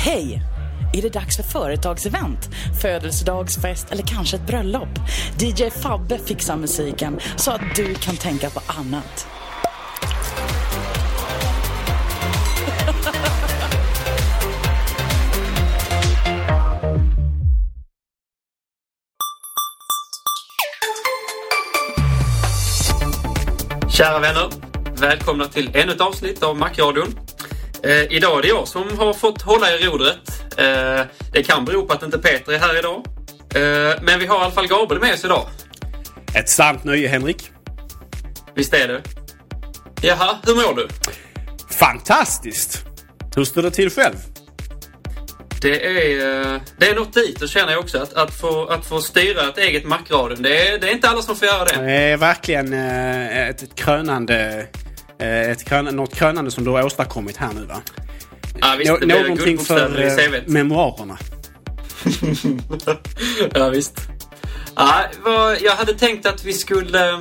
Hej! Är det dags för företagsevent, födelsedagsfest eller kanske ett bröllop? DJ Fabbe fixar musiken så att du kan tänka på annat. Kära vänner, välkomna till ännu ett avsnitt av Macradion. Eh, idag är det jag som har fått hålla i rodret. Eh, det kan bero på att inte Peter är här idag. Eh, men vi har i alla fall Gabriel med oss idag. Ett sant nöje, Henrik. Visst är det? Jaha, hur mår du? Fantastiskt! Hur står det till själv? Det är, eh, det är något dit, det känner jag också. Att, att, få, att få styra ett eget Macradion. Det är, det är inte alla som får göra det. Det är verkligen eh, ett krönande... eh, Ett krön, något krönande som du har åstadkommit här nu va? Ja, visst, Nå- det någonting för eh, memoarerna. ja, visst. Ja, vad, jag hade tänkt att vi skulle...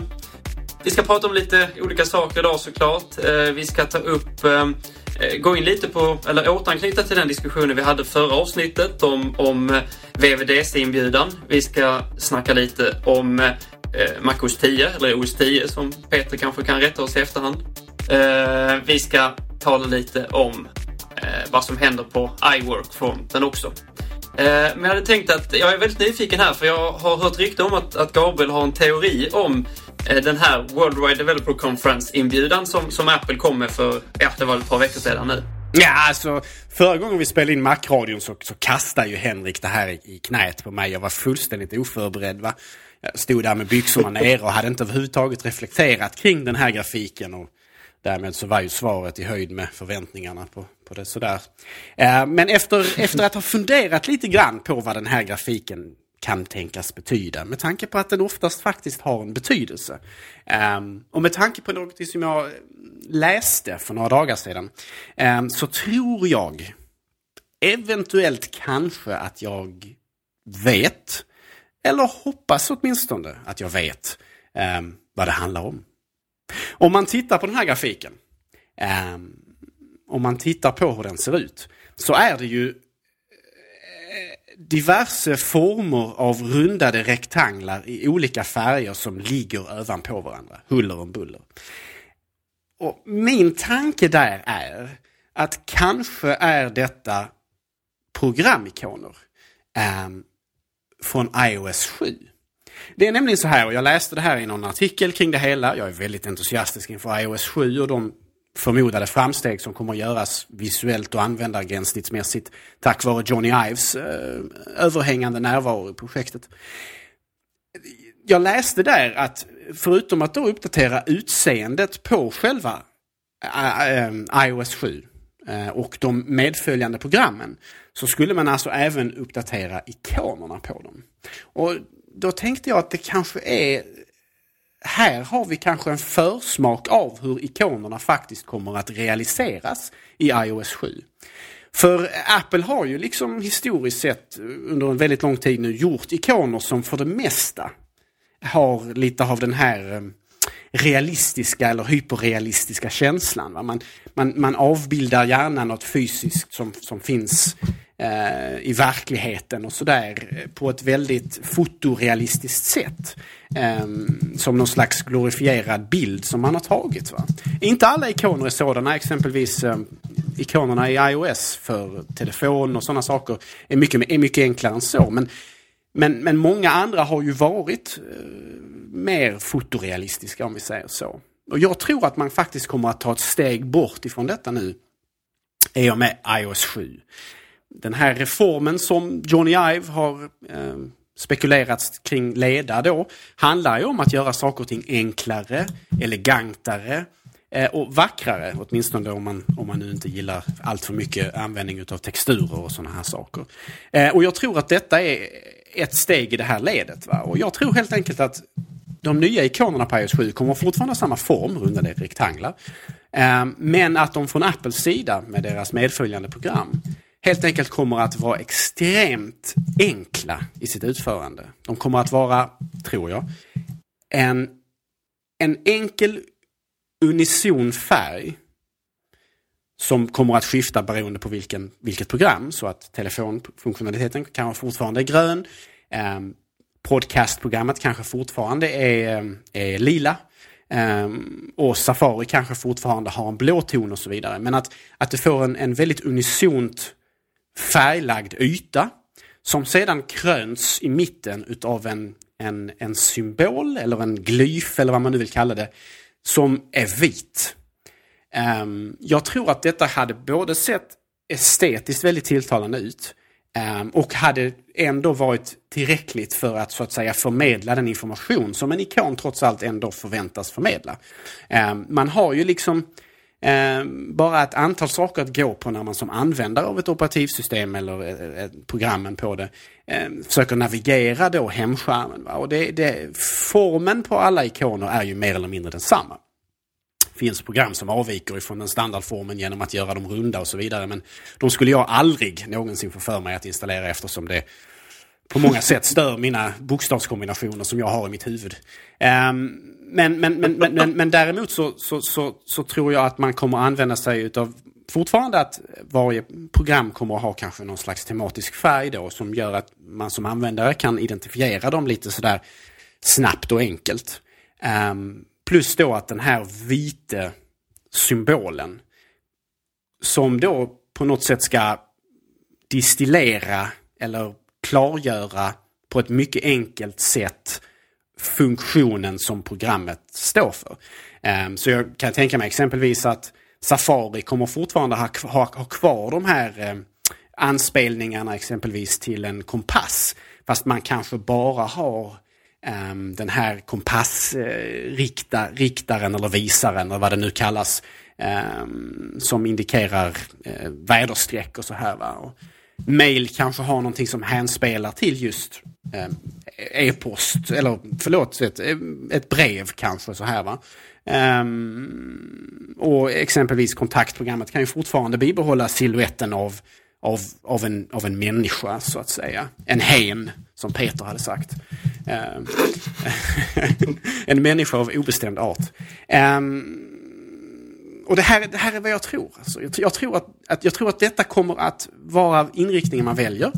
Vi ska prata om lite olika saker idag såklart. Eh, Vi ska ta upp... eh, Gå in lite på, eller återanknyta till den diskussionen vi hade förra avsnittet om, om eh, VVDC-inbjudan. Vi ska snacka lite om eh, MacOS 10, eller OS 10 som Peter kanske kan rätta oss i efterhand. Eh, Vi ska tala lite om eh, vad som händer på iWork-fronten också. Eh, Men jag hade tänkt att jag är väldigt nyfiken här för jag har hört rykte om att, att Gabriel har en teori om eh, den här Worldwide Developer Conference-inbjudan som, som Apple kom med för, ja, det var ett par veckor sedan nu. Ja, alltså förra gången vi spelade in Macradion så, så kastade ju Henrik det här i, i knät på mig. Jag var fullständigt oförberedd. Va? Jag stod där med byxorna nere och hade inte överhuvudtaget reflekterat kring den här grafiken. Och därmed så var ju svaret i höjd med förväntningarna på, på det sådär. Eh, men efter, efter att ha funderat lite grann på vad den här grafiken kan tänkas betyda. Med tanke på att den oftast faktiskt har en betydelse. Eh, och med tanke på något som jag läste för några dagar sedan. Eh, så tror jag, eventuellt kanske att jag vet, eller hoppas åtminstone att jag vet eh, vad det handlar om. Om man tittar på den här grafiken, eh, om man tittar på hur den ser ut, så är det ju eh, diverse former av rundade rektanglar i olika färger som ligger ovanpå varandra, huller om buller. Och min tanke där är att kanske är detta programikoner eh, från iOS 7. Det är nämligen så här, och jag läste det här i någon artikel kring det hela. Jag är väldigt entusiastisk inför iOS 7 och de förmodade framsteg som kommer att göras visuellt och användargränssnittsmässigt tack vare Johnny Ives eh, överhängande närvaro i projektet. Jag läste där att förutom att då uppdatera utseendet på själva eh, eh, iOS 7 eh, och de medföljande programmen så skulle man alltså även uppdatera ikonerna på dem. Och då tänkte jag att det kanske är här har vi kanske en försmak av hur ikonerna faktiskt kommer att realiseras i iOS 7. För Apple har ju liksom historiskt sett under en väldigt lång tid nu gjort ikoner som för det mesta har lite av den här eh, realistiska eller hyperrealistiska känslan. Va? Man, man, man avbildar gärna något fysiskt som, som finns eh, i verkligheten och sådär eh, på ett väldigt fotorealistiskt sätt. Eh, som någon slags glorifierad bild som man har tagit. Va? Inte alla ikoner är sådana, exempelvis eh, ikonerna i iOS för telefon och sådana saker är mycket, är mycket enklare än så. Men, men, men många andra har ju varit eh, mer fotorealistiska om vi säger så. Och jag tror att man faktiskt kommer att ta ett steg bort ifrån detta nu i och med iOS 7. Den här reformen som Johnny Ive har eh, spekulerats kring leda då handlar ju om att göra saker och ting enklare, elegantare eh, och vackrare. Åtminstone om man, om man nu inte gillar allt för mycket användning av texturer och sådana här saker. Eh, och jag tror att detta är ett steg i det här ledet. Va? Och jag tror helt enkelt att de nya ikonerna på iOS 7 kommer fortfarande ha samma form, rundade rektanglar. Ehm, men att de från Apples sida med deras medföljande program helt enkelt kommer att vara extremt enkla i sitt utförande. De kommer att vara, tror jag, en, en enkel unison färg som kommer att skifta beroende på vilken, vilket program. Så att telefonfunktionaliteten kanske fortfarande är grön. Ehm, podcastprogrammet kanske fortfarande är, är lila. Ehm, och Safari kanske fortfarande har en blå ton och så vidare. Men att, att det får en, en väldigt unisont färglagd yta som sedan kröns i mitten utav en, en, en symbol eller en glyf eller vad man nu vill kalla det som är vit. Um, jag tror att detta hade både sett estetiskt väldigt tilltalande ut um, och hade ändå varit tillräckligt för att så att säga förmedla den information som en ikon trots allt ändå förväntas förmedla. Um, man har ju liksom bara ett antal saker att gå på när man som användare av ett operativsystem eller eh, eh, eh, programmen på det försöker navigera då hemskärmen. Va? Och det, det, formen på alla ikoner är ju mer eller mindre densamma finns program som avviker ifrån den standardformen genom att göra dem runda och så vidare. Men de skulle jag aldrig någonsin få för mig att installera eftersom det på många sätt stör mina bokstavskombinationer som jag har i mitt huvud. Um, men, men, men, men, men, däremot så, så, så, så, tror jag att man kommer använda sig utav fortfarande att varje program kommer att ha kanske någon slags tematisk färg då som gör att man som användare kan identifiera dem lite sådär snabbt och enkelt. Um, Plus då att den här vita symbolen som då på något sätt ska distillera eller klargöra på ett mycket enkelt sätt funktionen som programmet står för. Ehm, så jag kan tänka mig exempelvis att Safari kommer fortfarande ha, ha, ha kvar de här ehm, anspelningarna exempelvis till en kompass. Fast man kanske bara har um, den här kompassriktaren eh, eller visaren eller vad det nu kallas. Um, som indikerar eh, uh, väderstreck och så här. Va? Och mail kanske har någonting som hänspelar till just eh, e-post, eller förlåt, ett, ett brev kanske så här. va. Um, och exempelvis kontaktprogrammet kan ju fortfarande bibehålla siluetten av, av, av, en, av en människa så att säga. En hen, som Peter hade sagt. Ehm, en människa av obestämd art. Ehm, och det här, det här är vad jag tror. Alltså, jag, jag, tror att, att, jag tror att detta kommer att vara inriktningen man väljer.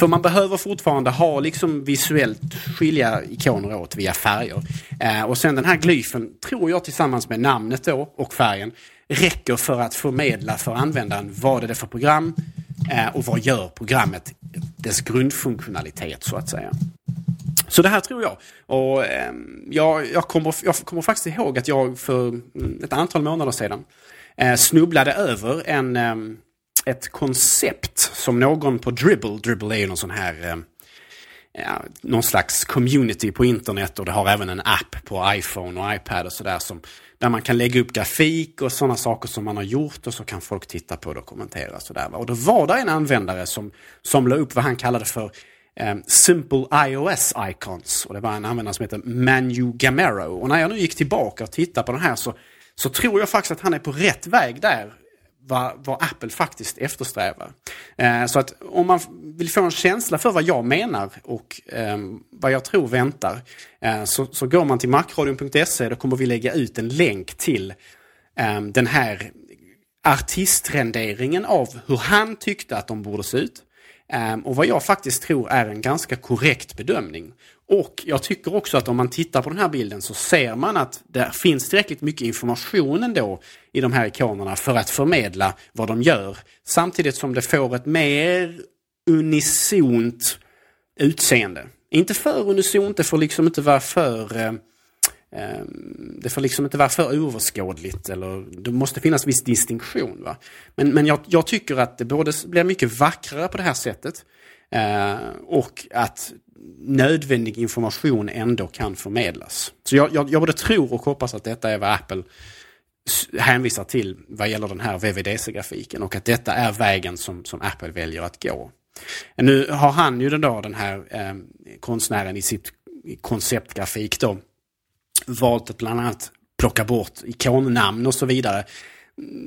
För man behöver fortfarande ha liksom visuellt skilja ikoner åt via färger. Ehm, och sen den här glyfen tror jag tillsammans med namnet då och färgen räcker för att förmedla för användaren vad är det för program Eh, och vad gör programmet, dess grundfunktionalitet så att säga. Så det här tror jag. Och eh, jag, jag, kommer, jag kommer faktiskt ihåg att jag för ett antal månader sedan eh, snubblade över en, eh, ett koncept som någon på Dribble, Dribble är ju någon sån här ehm, ja, någon slags community på internet och det har även en app på iPhone och iPad och sådär som där man kan lägga upp grafik och sådana saker som man har gjort och så kan folk titta på det och kommentera. Sådär. Och då var det en användare som, som la upp vad han kallade för eh, Simple iOS Icons. Och det var en användare som heter Manu Gamero. Och när jag nu gick tillbaka och tittade på den här så, så tror jag faktiskt att han är på rätt väg där vad, vad Apple faktiskt eftersträvar. Eh, så att om man vill få en känsla för vad jag menar och eh, vad jag tror väntar eh, så, så går man till macradion.se. Då kommer vi lägga ut en länk till ehm, den här artistrenderingen av hur han tyckte att de borde se ut. Ehm, och vad jag faktiskt tror är en ganska korrekt bedömning. Och jag tycker också att om man tittar på den här bilden så ser man att det finns tillräckligt mycket information ändå i de här ikonerna för att förmedla vad de gör. Samtidigt som det får ett mer unisont utseende. Inte för unisont, det får liksom inte vara för eh, eh, det får liksom inte vara för överskådligt. eller det måste finnas viss distinktion. Va? Men, men jag, jag tycker att det både blir mycket vackrare på det här sättet eh, och att nödvändig information ändå kan förmedlas. Så jag, jag, jag både tror och hoppas att detta är vad Apple hänvisar till vad gäller den här VVDC-grafiken och att detta är vägen som, som Apple väljer att gå. Nu har han ju den, då, den här eh, konstnären i sitt konceptgrafik då valt att bland annat plocka bort ikonnamn och så vidare.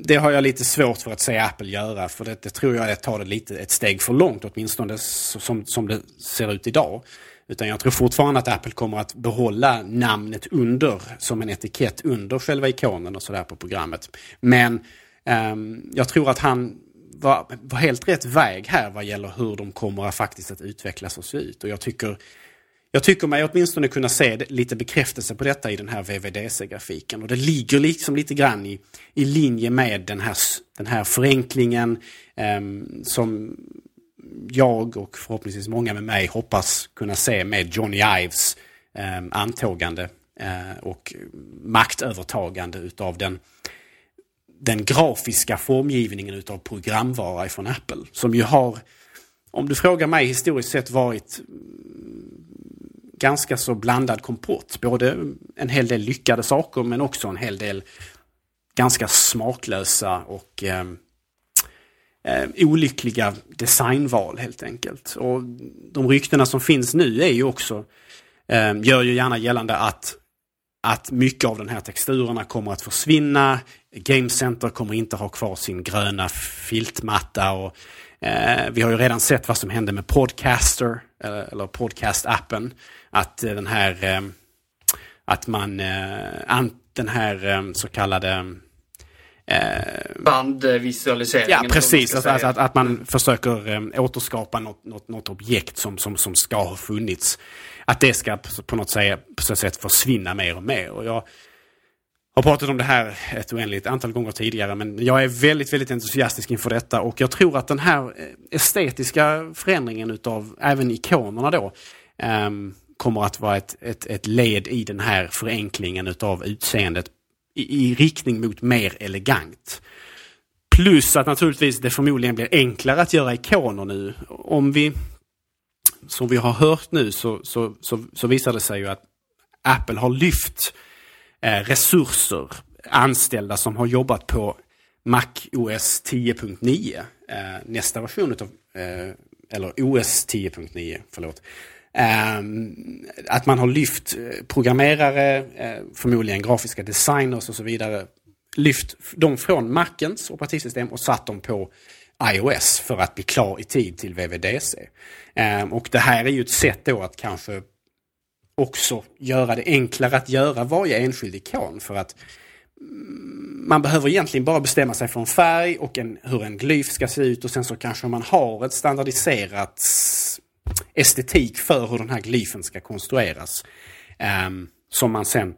Det har jag lite svårt för att se Apple göra för det, det tror jag är att ta det lite ett steg för långt åtminstone som, som det ser ut idag. Utan jag tror fortfarande att Apple kommer att behålla namnet under som en etikett under själva ikonen och sådär på programmet. Men um, jag tror att han var, var helt rätt väg här vad gäller hur de kommer att faktiskt att utvecklas och se ut. Och jag tycker jag tycker mig åtminstone kunna se lite bekräftelse på detta i den här VVDC-grafiken. Och det ligger liksom lite grann i, i linje med den här, den här förenklingen eh, som jag och förhoppningsvis många med mig hoppas kunna se med Johnny Ives eh, antågande eh, och maktövertagande utav den, den grafiska formgivningen utav programvara ifrån Apple. Som ju har, om du frågar mig, historiskt sett varit ganska så blandad kompott. Både en hel del lyckade saker men också en hel del ganska smaklösa och ehm, eh, olyckliga designval helt enkelt. Och de ryktena som finns nu är ju också, eh, gör ju gärna gällande att, att mycket av den här texturerna kommer att försvinna. Game Center kommer inte ha kvar sin gröna filtmatta och eh, vi har ju redan sett vad som hände med Podcaster, eller, eller Podcast-appen att eh, den här eh, att man eh, den här så kallade Bandvisualiseringen. Ja, precis. Alltså, alltså, att, att man försöker återskapa något, något, något objekt som, som, som ska ha funnits. Att det ska på något sätt, på sätt försvinna mer och mer. Och jag har pratat om det här ett oändligt antal gånger tidigare men jag är väldigt, väldigt entusiastisk inför detta och jag tror att den här estetiska förändringen utav även ikonerna då um, kommer att vara ett, ett, ett led i den här förenklingen utav utseendet i, i riktning mot mer elegant. Plus att naturligtvis det förmodligen blir enklare att göra ikoner nu. Om vi, som vi har hört nu, så, så, så, så visar det sig ju att Apple har lyft eh, resurser, anställda som har jobbat på Mac OS 10.9, eh, nästa version utav, eh, eller OS 10.9, förlåt. Ehm, att man har lyft eh, programmerare, eh, förmodligen grafiska designers och så vidare, lyft dem från Macens operativsystem och satt dem på iOS för att bli klar i tid till VVDC. Ehm, och det här är ju ett sätt då att kanske också göra det enklare att göra varje enskild ikon för att mm, man behöver egentligen bara bestämma sig för en färg och en, hur en glyf ska se ut och sen så kanske man har ett standardiserat estetik för hur den här glyfen ska konstrueras. Ehm, som man sen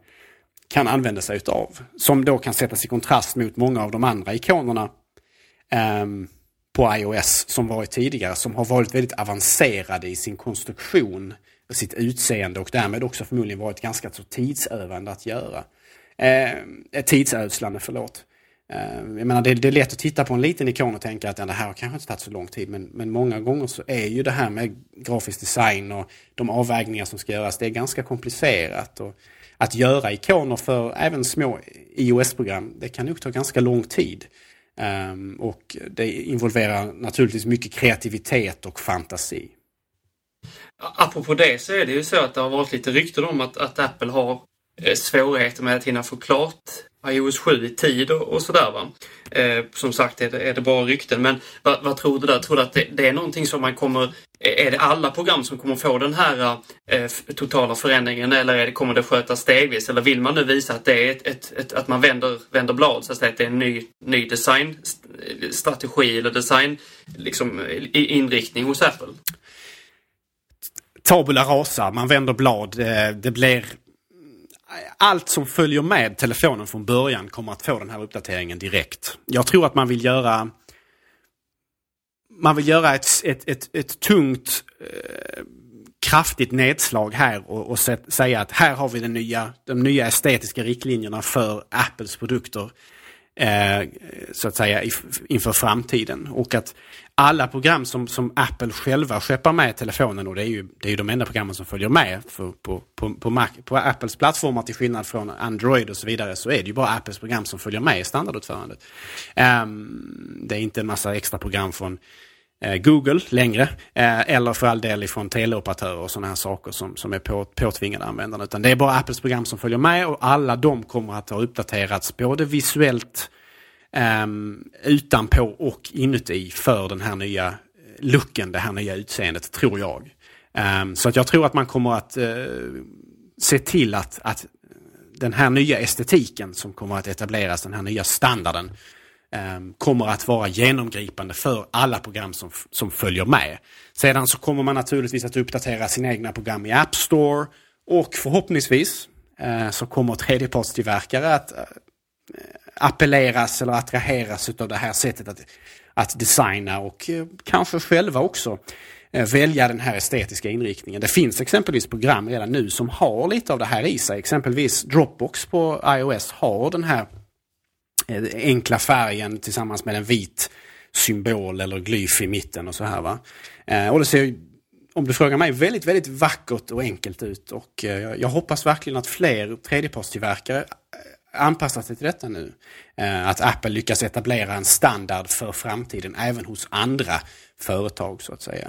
kan använda sig utav. Som då kan sättas i kontrast mot många av de andra ikonerna ehm, på iOS som varit tidigare. Som har varit väldigt avancerade i sin konstruktion, och sitt utseende och därmed också förmodligen varit ganska så tidsövande att göra. Ehm, eh, tidsödslande, förlåt. Eh, jag menar, det, det, är lätt att titta på en liten ikon och tänka att ja, det här har kanske inte tagit så lång tid. Men, men många gånger så är ju det här med grafisk design och de avvägningar som ska göras, det är ganska komplicerat. Och att göra ikoner för även små iOS-program, det kan nog ta ganska lång tid. Um, och det involverar naturligtvis mycket kreativitet och fantasi. Apropå det så är det ju så att det har varit lite rykten om att, att Apple har Eh, svårigheter med att hinna få klart iOS 7 i tid och, och sådär. Va? Eh, som sagt är det, är det bara rykten. Men vad, vad tror du där? Tror du att det, det, är någonting som man kommer... Är det alla program som kommer få den här eh, totala förändringen eller är det, kommer det skötas stegvis? Eller vill man nu visa att det är ett, ett, ett, att man vänder, vänder blad så att säga, att det är en ny, ny designstrategi eller design liksom, inriktning hos Apple? Tabula rasa, man vänder blad. Eh, det blir allt som följer med telefonen från början kommer att få den här uppdateringen direkt. Jag tror att man vill göra man vill göra ett, ett, ett, ett tungt eh, kraftigt nedslag här och, och säga att här har vi den nya, de nya estetiska riktlinjerna för Apples produkter eh, så att säga inför framtiden. Och att alla program som, som Apple själva skeppar med i telefonen och det är ju, det är ju de enda programmen som följer med för, på, på, på, Mac, på Apples plattformar till skillnad från Android och så vidare så är det ju bara Apples program som följer med i standardutförandet. Um, det är inte en massa extra program från Eh, Google längre eh, eller för all del ifrån teleoperatörer och sådana här saker som, som är på, påtvingade användarna. Utan det är bara Apples program som följer med och alla de kommer att ha uppdaterats både visuellt um, utanpå och inuti för den här nya eh, looken, det här nya utseendet, tror jag. Um, så att jag tror att man kommer att uh, se till att, att den här nya estetiken som kommer att etableras, den här nya standarden, Ehm, kommer att vara genomgripande för alla program som, som följer med. Sedan så kommer man naturligtvis att uppdatera sina egna program i App Store och förhoppningsvis eh, så kommer tredjepartstillverkare att eh, appelleras eller attraheras av det här sättet att, att designa och eh, kanske själva också eh, välja den här estetiska inriktningen. Det finns exempelvis program redan nu som har lite av det här i sig. Exempelvis Dropbox på iOS har den här Eh, enkla färgen tillsammans med en vit symbol eller glyf i mitten och så här. Va? Eh, och det ser, om du frågar mig, väldigt, väldigt vackert och enkelt ut. Och eh, jag hoppas verkligen att fler tredjepartstillverkare anpassar sig till detta nu. Att Apple lyckas etablera en standard för framtiden även hos andra företag så att säga.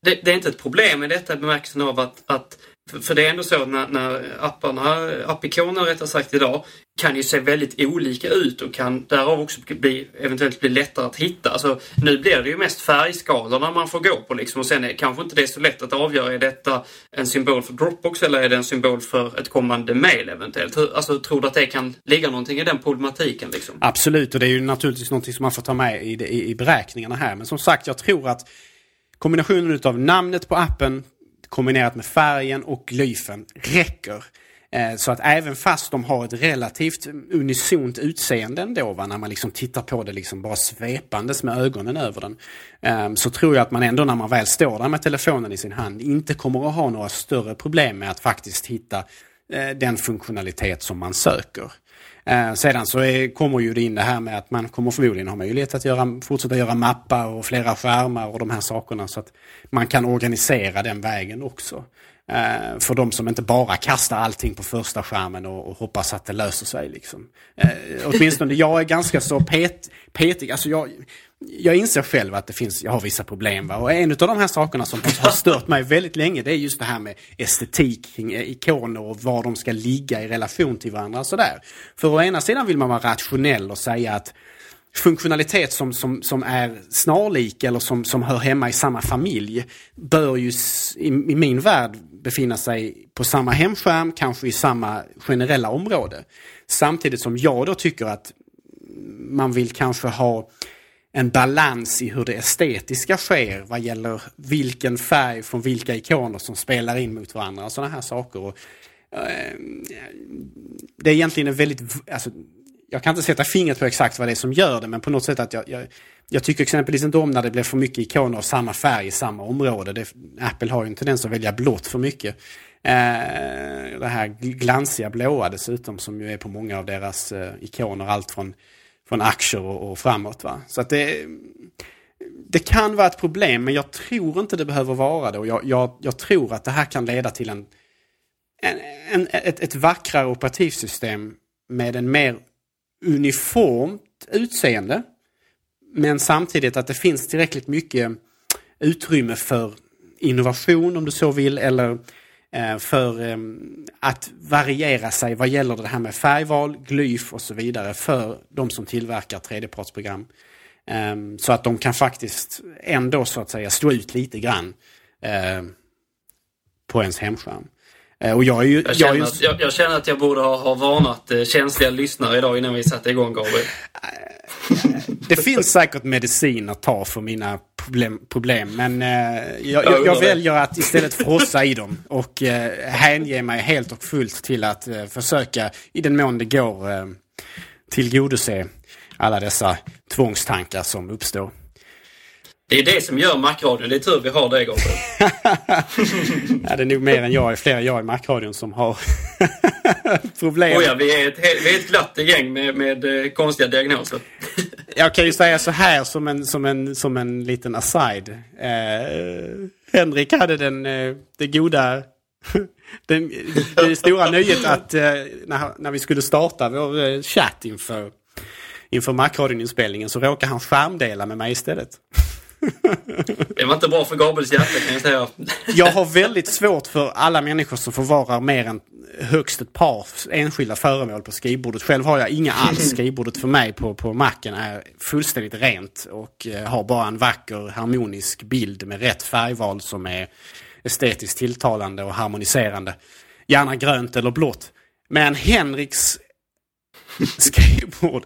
Det, det är inte ett problem i detta bemärkelsen av att, att för det är ändå så när, när apparna, appikoner rättare sagt idag, kan ju se väldigt olika ut och kan därav också bli, eventuellt bli lättare att hitta. Alltså, nu blir det ju mest färgskalorna man får gå på liksom och sen är kanske inte det är så lätt att avgöra, är detta en symbol för Dropbox eller är det en symbol för ett kommande mail eventuellt? Alltså, tror du att det kan ligga någonting i den problematiken? Liksom? Absolut, och det är ju naturligtvis någonting som man får ta med i, i, i beräkningarna här. Men som sagt, jag tror att kombinationen utav namnet på appen kombinerat med färgen och glyfen räcker. Eh, så att även fast de har ett relativt unisont utseende ändå, va, när man liksom tittar på det liksom bara svepandes med ögonen över den. Ehm, så tror jag att man ändå när man väl står där med telefonen i sin hand inte kommer att ha några större problem med att faktiskt hitta eh, den funktionalitet som man söker. Eh, sedan så är, kommer ju det in det här med att man kommer förmodligen ha möjlighet att göra, fortsätta göra mappar och flera skärmar och de här sakerna så att man kan organisera den vägen också. Eh, för de som inte bara kastar allting på första skärmen och, och hoppas att det löser sig. Liksom. Eh, åtminstone jag är ganska så pet, petig. Alltså jag, jag inser själv att det finns, jag har vissa problem. Va? Och en av de här sakerna som har stört mig väldigt länge det är just det här med estetik kring eh, ikoner och var de ska ligga i relation till varandra. Sådär. För å ena sidan vill man vara rationell och säga att funktionalitet som, som, som är snarlik eller som, som hör hemma i samma familj bör ju i, i min värld befinna sig på samma hemskärm, kanske i samma generella område. Samtidigt som jag då tycker att man vill kanske ha en balans i hur det estetiska sker vad gäller vilken färg från vilka ikoner som spelar in mot varandra och sådana här saker. Och, eh, det är egentligen en väldigt, alltså, jag kan inte sätta fingret på exakt vad det är som gör det men på något sätt att jag, jag, jag tycker exempelvis inte om när det blir för mycket ikoner av samma färg i samma område. Det, Apple har ju en tendens att välja blått för mycket. Eh, det här glansiga blåa dessutom som ju är på många av deras eh, ikoner. Allt från, från aktier och, och framåt. Va? Så att det, det kan vara ett problem men jag tror inte det behöver vara det. Och jag, jag, jag tror att det här kan leda till en, en, en ett, ett vackrare operativsystem med en mer uniformt utseende. Men samtidigt att det finns tillräckligt mycket utrymme för innovation om du så vill eller eh, för ehm, att variera sig vad gäller det här med färgval, glyf och så vidare för de som tillverkar tredjepartsprogram. Ehm, så att de kan faktiskt ändå så att säga stå ut lite grann eh, på ens hemskärm. Eh, och jag, ju, Jag känner, jag är ju, att, jag, jag känner att jag borde ha, ha varnat eh, känsliga lyssnare idag innan vi satte igång Gabriel. Det finns säkert medicin att ta för mina problem, problem men eh, jag, Jag väljer att istället frossa i dem och eh, hänge mig helt och fullt till att eh, försöka, i den mån det går, eh, tillgodose alla dessa tvångstankar som uppstår. Det är det som gör Macradion. Det är tur vi har det Gabriel. Ja, det är nog mer än jag, fler jag i Macradion som har problem. Oh ja, vi är ett, vi är ett glatt gäng med, med eh, konstiga diagnoser. Jag kan ju säga så här som en, som en, som en liten aside. Eh, Henrik hade den, eh, det goda, den, det stora nöjet att eh, när, när vi skulle starta vår chatt inför, inför Macradion-inspelningen så råkade han skärmdela med mig istället. Det var inte bra för Gabriels hjärta kan jag säga. Jag har väldigt svårt för alla människor som förvarar mer än högst ett par enskilda föremål på skrivbordet. Själv har jag inga alls. Skrivbordet för mig på, på Macen är fullständigt rent och eh, har bara en vacker harmonisk bild med rätt färgval som är estetiskt tilltalande och harmoniserande. Gärna grönt eller blått. Men Henriks skrivbord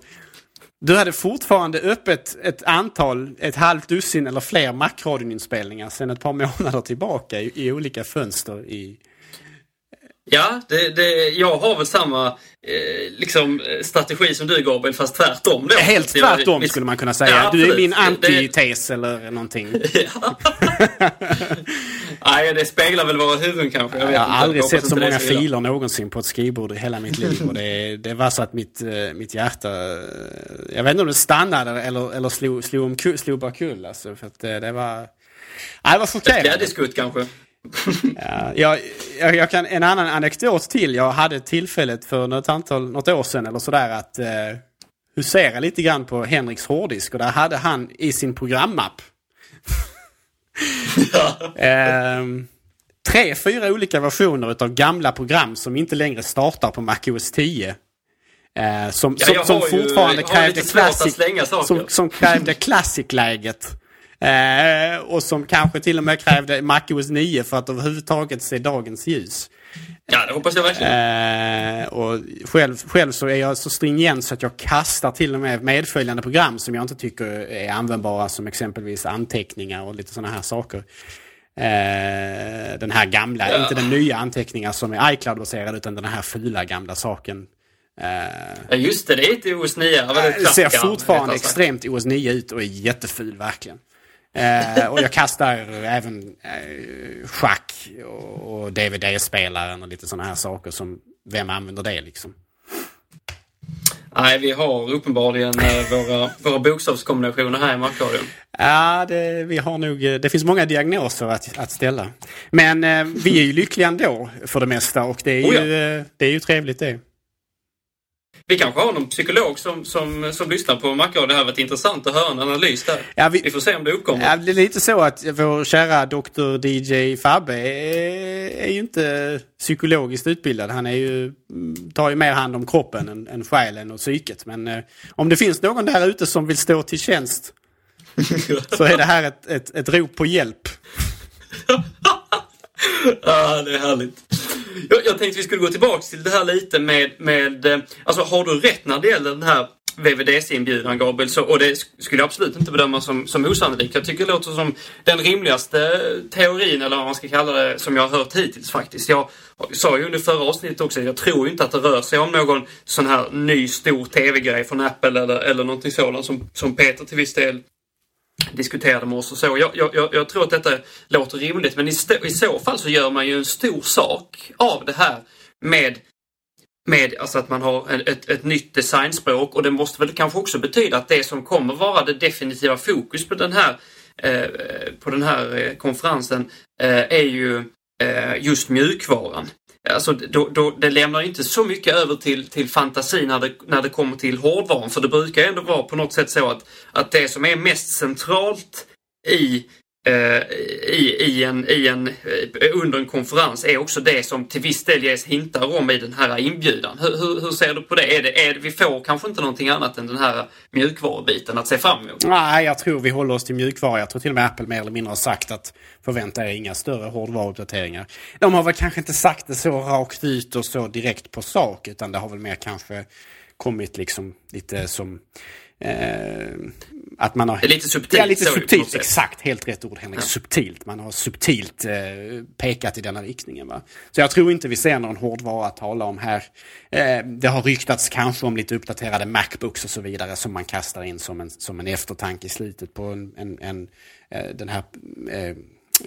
du hade fortfarande öppet ett antal, ett halvt dussin eller fler Macradion-inspelningar sedan ett par månader tillbaka i, i olika fönster i... Ja, det, det, jag har väl samma eh, liksom, eh, strategi som du Gabriel, fast tvärtom. Då. Helt jag- tvärtom skulle man kunna säga. Ja, du är min Det- antites eller någonting. Nej, det speglar väl våra huvuden kanske. Jag, Jag har aldrig sett så många filer någonsin på ett skrivbord i hela mitt liv. Och det, det var så att mitt, eh, mitt hjärta... eh, Jag vet inte om det stannade eller, eller slog, slog, slog bakull. Alltså, för att det, var... Nej, det var Ett chockerande. glädjeskutt kanske. Ja, jag, jag, jag kan, en annan anekdot till. Jag hade tillfället för något, antal, något år sedan eller sådär att eh, husera lite grann på Henriks hårddisk. Och där hade han i sin programapp ehm, tre, fyra olika versioner av gamla program som inte längre startar på MacOS 10. Eh, som, Ja, som, som ju- fortfarande har krävde classic, som, som krävde classic-läget. Eh, och som kanske till och med krävde MacOS 9 för att överhuvudtaget se dagens ljus. Ja, det hoppas jag verkligen. Eh, och själv, själv så är jag så stringent så att jag kastar till och med medföljande program som jag inte tycker är användbara som exempelvis anteckningar och lite sådana här saker. Eh, den här gamla, Ja. inte den nya anteckningar som är iCloud-baserad utan den här fula gamla saken. Eh, Ja, just det, det är inte OS 9. Ja, det ser fortfarande extremt OS 9 ut och är jätteful verkligen. Eh, och jag kastar även eh, schack och, och DVD-spelaren och lite sådana här saker som vem använder det liksom? Nej, vi har uppenbarligen eh, våra, våra bokstavskombinationer här i Macradion. Ja, det, vi har nog, eh, det finns många diagnoser att, att ställa. Men eh, vi är ju lyckliga ändå för det mesta och det är, Oh ja. ju, eh, det är ju trevligt det. Vi kanske har någon psykolog som, som, som lyssnar på Macradion. Det här varit intressant att höra en analys där. Ja, vi- vi... får se om det uppkommer. Ja, det är lite så att vår kära Dr. DJ Fabbe är, är ju inte psykologiskt utbildad. Han är ju, tar ju mer hand om kroppen än, än själen och psyket. Men eh, om det finns någon där ute som vill stå till tjänst så är det här ett, ett, ett rop på hjälp. Ja, det är härligt. Jag, jag tänkte vi skulle gå tillbaks till det här lite med, med eh, alltså har du rätt när det gäller den här VVDC-inbjudan Gabriel, så, och det skulle jag absolut inte bedöma som, som osannolikt. Jag tycker det låter som den rimligaste teorin, eller vad man ska kalla det, som jag har hört hittills faktiskt. Jag sa ju under förra avsnittet också, jag tror inte att det rör sig om någon sån här ny stor TV-grej från Apple eller, eller någonting sådant som, som Peter till viss del diskuterade med oss och så. Jag, jag, jag, jag tror att detta låter rimligt men i, st- i så fall så gör man ju en stor sak av det här med med alltså att man har en, ett, ett nytt designspråk och det måste väl kanske också betyda att det som kommer vara det definitiva fokus på den här, eh, på den här eh, konferensen eh, är ju eh, just mjukvaran. Alltså, då, då, det lämnar inte så mycket över till, till fantasi när det, när det kommer till hårdvaran. För det brukar ändå vara på något sätt så att, att det som är mest centralt i Eh, i, i en, i en, eh, under en konferens är också det som till viss del ges hintar om i den här inbjudan. Hur, hur, hur ser du på det? Är det, är det? Vi får kanske inte någonting annat än den här mjukvarubiten att se fram emot? Nej, jag tror vi håller oss till mjukvara. Jag tror till och med Apple mer eller mindre har sagt att förvänta er inga större hårdvaruuppdateringar. De har väl kanske inte sagt det så rakt ut och så direkt på sak utan det har väl mer kanske kommit liksom lite som Eh, att man har... Det är lite subtilt. Ja, lite subtilt. Exakt, helt rätt ord Henrik. Ja. Subtilt. Man har subtilt eh, pekat i denna riktningen. Va? Så jag tror inte vi ser någon hårdvara att tala om här. Eh, det har ryktats kanske om lite uppdaterade Macbooks och så vidare som man kastar in som en, som en eftertanke i slutet på en, en, en eh, den här eh,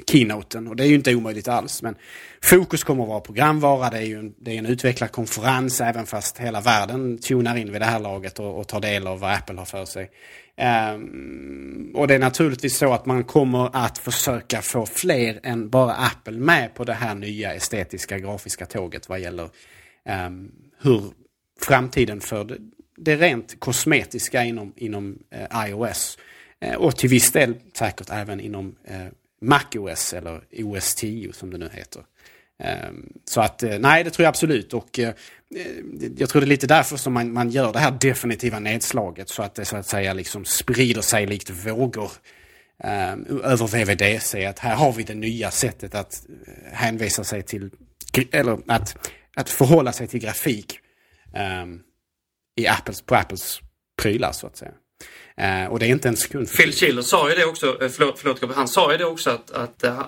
keynoten. Och det är ju inte omöjligt alls. Men fokus kommer att vara programvara. Det är ju en, det är en utvecklarkonferens även fast hela världen tunar in vid det här laget och, och tar del av vad Apple har för sig. Um, och det är naturligtvis så att man kommer att försöka få fler än bara Apple med på det här nya estetiska grafiska tåget vad gäller um, hur framtiden för det, det rent kosmetiska inom, inom uh, iOS uh, och till viss del säkert även inom eh, uh, MacOS eller OS 10 som det nu heter. Ehm, så att eh, nej, det tror jag absolut. Och eh, eh, jag tror det är lite därför som man, man gör det här definitiva nedslaget. Så att det så att säga liksom sprider sig likt vågor ehm, över VVDC. Att här har vi det nya sättet att hänvisa sig till, eller att, att förhålla sig till grafik ehm, i Apples, på Apples prylar så att säga. Eh, och det är inte en sekund. Phil Schiller sa ju det också, eh, förlåt, förlåt han sa ju det också att, att eh,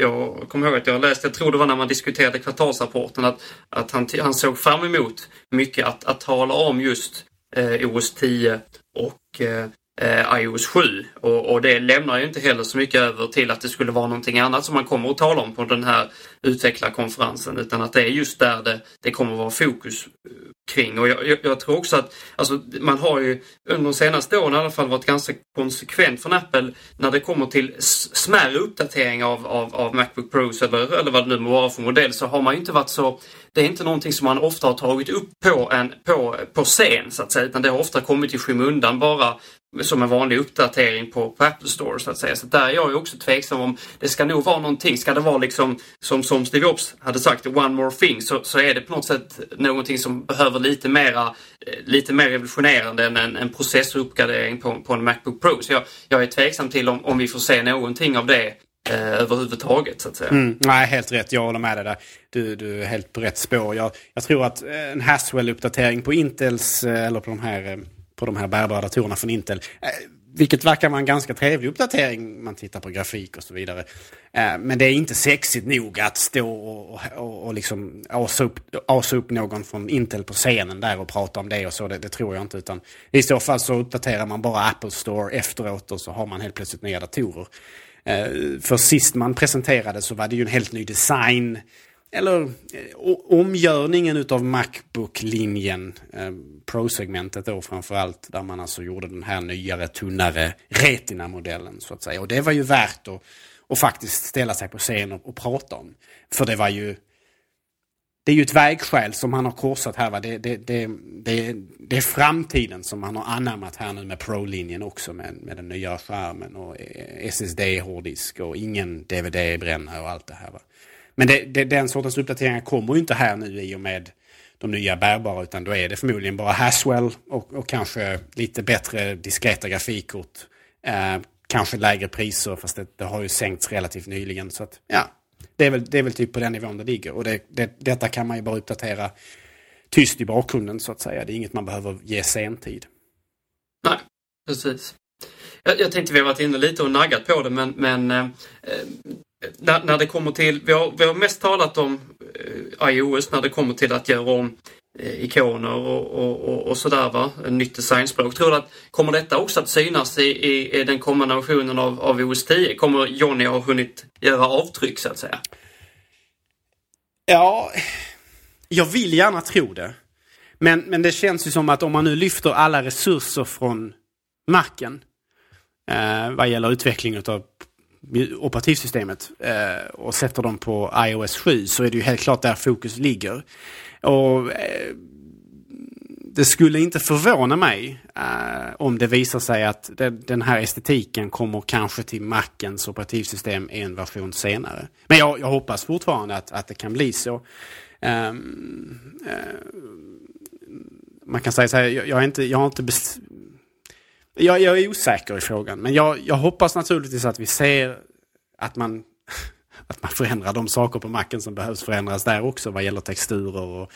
jag kommer ihåg att jag läste, jag tror det var när man diskuterade kvartalsrapporten, att, att han, han såg fram emot mycket att, att tala om just eh, OS 10 och eh, iOS 7 och, och, det lämnar ju inte heller så mycket över till att det skulle vara någonting annat som man kommer att tala om på den här utvecklarkonferensen utan att det är just där det, det kommer att vara fokus eh, kring. Och jag, jag, jag, tror också att alltså, man har ju under de senaste åren i alla fall varit ganska konsekvent från Apple när det kommer till smärre uppdateringar av, av, av Macbook Pros eller, eller vad det nu må vara för modell så har man ju inte varit så det är inte någonting som man ofta har tagit upp på, en, på, på scen så att säga utan det har ofta kommit i skymundan bara som en vanlig uppdatering på, på Apple Store så att säga. Så där är jag ju också tveksam om det ska nog vara någonting. Ska det vara liksom som, som Steve Jobs hade sagt, one more thing, så, så är det på något sätt någonting som behöver lite mera, eh, lite mer revolutionerande än en, en processoruppgradering på, på en Macbook Pro. Så jag, jag är tveksam till om, om vi får se någonting av det eh, överhuvudtaget så att säga. Mm, nej, helt rätt. Jag håller med dig där. Du, du är helt på rätt spår. Jag, jag tror att eh, en Haswell-uppdatering på Intels, eh, eller på de här eh, på de här bärbara datorerna från Intel. Eh, vilket verkar vara en ganska trevlig uppdatering. Man tittar på grafik och så vidare. Eh, men det är inte sexigt nog att stå och, och, och liksom asa upp, asa upp någon från Intel på scenen där och prata om det och så. Det, det, tror jag inte. Utan I så fall så uppdaterar man bara Apple Store efteråt och så har man helt plötsligt nya datorer. Eh, för sist man presenterade så var det ju en helt ny design eller eh, omgörningen utav Macbook-linjen, eh, Pro-segmentet då framförallt, där man alltså gjorde den här nyare, tunnare Retina-modellen så att säga. Och det var ju värt att, att faktiskt ställa sig på scen och, och prata om. För det var ju det är ju ett vägskäl som han har korsat här. Va? Det, det, det, det, det är framtiden som han har anammat här nu med Pro-linjen också med, med den nya skärmen och eh, SSD-hårddisk och ingen DVD-brännare och allt det här. Va? Men det, det, den sortens uppdateringar kommer ju inte här nu i och med de nya bärbara utan då är det förmodligen bara Haswell och, och kanske lite bättre diskreta grafikkort. Eh, kanske lägre priser fast det, det, har ju sänkts relativt nyligen. Så att, ja, det är, väl, det är väl typ på den nivån det ligger. Och det, det, detta kan man ju bara uppdatera tyst i bakgrunden så att säga. Det är inget man behöver ge sentid. Nej, precis. Jag, jag tänkte vi har varit inne lite och naggat på det men, men eh, när, när det kommer till, vi har, vi har mest talat om eh, iOS när det kommer till att göra om eh, ikoner och, och, och, och sådär va, nytt designspråk. Tror du att kommer detta också att synas i, i, i den kommande versionen av, av OS 10? Kommer Johnny ha hunnit göra avtryck så att säga? Ja, jag vill gärna tro det. Men, men det känns ju som att om man nu lyfter alla resurser från marken eh, vad gäller utveckling av operativsystemet eh, och sätter dem på iOS 7 så är det ju helt klart där fokus ligger. Och eh, det skulle inte förvåna mig eh, om det visar sig att det, den här estetiken kommer kanske till Macens operativsystem en version senare. Men jag, jag hoppas fortfarande att, att det kan bli så. Um, uh, man kan säga så här, jag, jag, är inte, jag har inte jag, jag, är osäker i frågan, men jag, jag hoppas naturligtvis att vi ser att man att man förändrar de saker på macken som behövs förändras där också vad gäller texturer och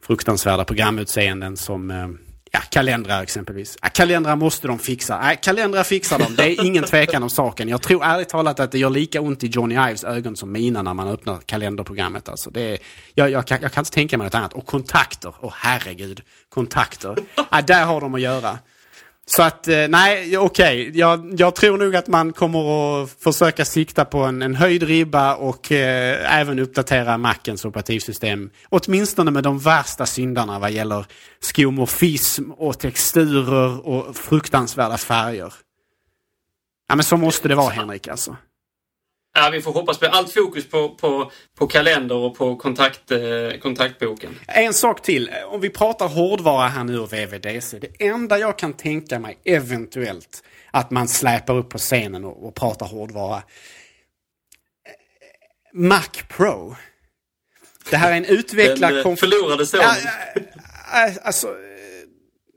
fruktansvärda programutseenden som eh, ja, kalendrar exempelvis. Ja, kalendrar måste de fixa. Ja, kalendrar fixar de. Det är ingen tvekan om saken. Jag tror ärligt talat att det gör lika ont i Johnny Ives ögon som mina när man öppnar kalenderprogrammet. Alltså, det är, jag, jag, kan, jag kan inte tänka mig något annat. Och kontakter, och herregud, kontakter. Ja, där har de att göra. Så att eh, nej, okej. Okay. Jag, jag, tror nog att man kommer att försöka sikta på en, en höjd ribba och eh, även uppdatera Macens operativsystem. Åtminstone med de värsta syndarna vad gäller skomorfism och texturer och fruktansvärda färger. Ja men så måste det vara Henrik alltså. Ja, vi får hoppas på allt fokus på, på, på kalender och på kontakt, eh, kontaktboken. En sak till. Om vi pratar hårdvara här nu och VVDC. Det enda jag kan tänka mig eventuellt att man släpar upp på scenen och, och pratar hårdvara. Mac Pro. Det här är en utvecklad... Den eh, förlorade sonen. Ja, alltså,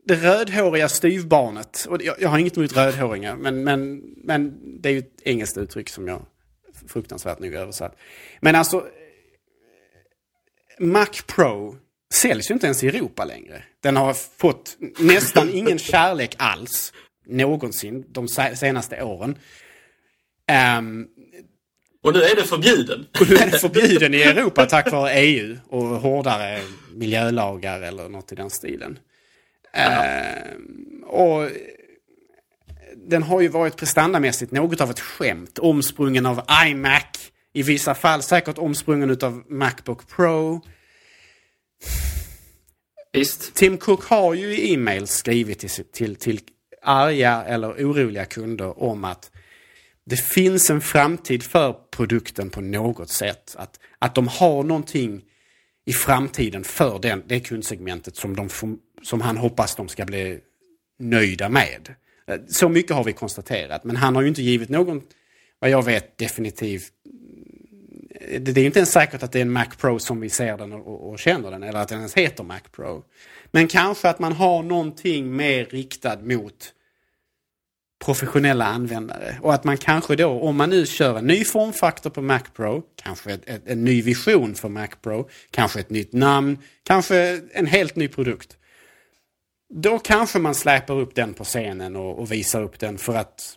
det rödhåriga styvbarnet. Och jag, jag har inget emot rödhåringar, men, men, men det är ju ett engelskt uttryck som jag fruktansvärt nog översatt. Men alltså, Mac Pro säljs ju inte ens i Europa längre. Den har fått nästan ingen kärlek alls någonsin de senaste åren. Um, och nu är det förbjuden. Och nu är det förbjuden i Europa tack vare EU och hårdare miljölagar eller något i den stilen. Uh, och den har ju varit prestandamässigt något av ett skämt. Omsprungen av iMac. I vissa fall säkert omsprungen av Macbook Pro. Visst. Tim Cook har ju i e-mail skrivit till, till, till arga eller oroliga kunder om att det finns en framtid för produkten på något sätt. Att, att de har någonting i framtiden för den, det kundsegmentet som, de, som han hoppas de ska bli nöjda med. Eh, så mycket har vi konstaterat. Men han har ju inte givit någon, vad jag vet, definitiv... Det är inte ens säkert att det är en Mac Pro som vi ser den och, och känner den. Eller att den ens heter Mac Pro. Men kanske att man har någonting mer riktad mot professionella användare. Och att man kanske då, om man nu kör en ny formfaktor på Mac Pro, kanske ett, ett, en ny vision för Mac Pro, kanske ett nytt namn, kanske en helt ny produkt. Då kanske man släpar upp den på scenen och, och visar upp den för att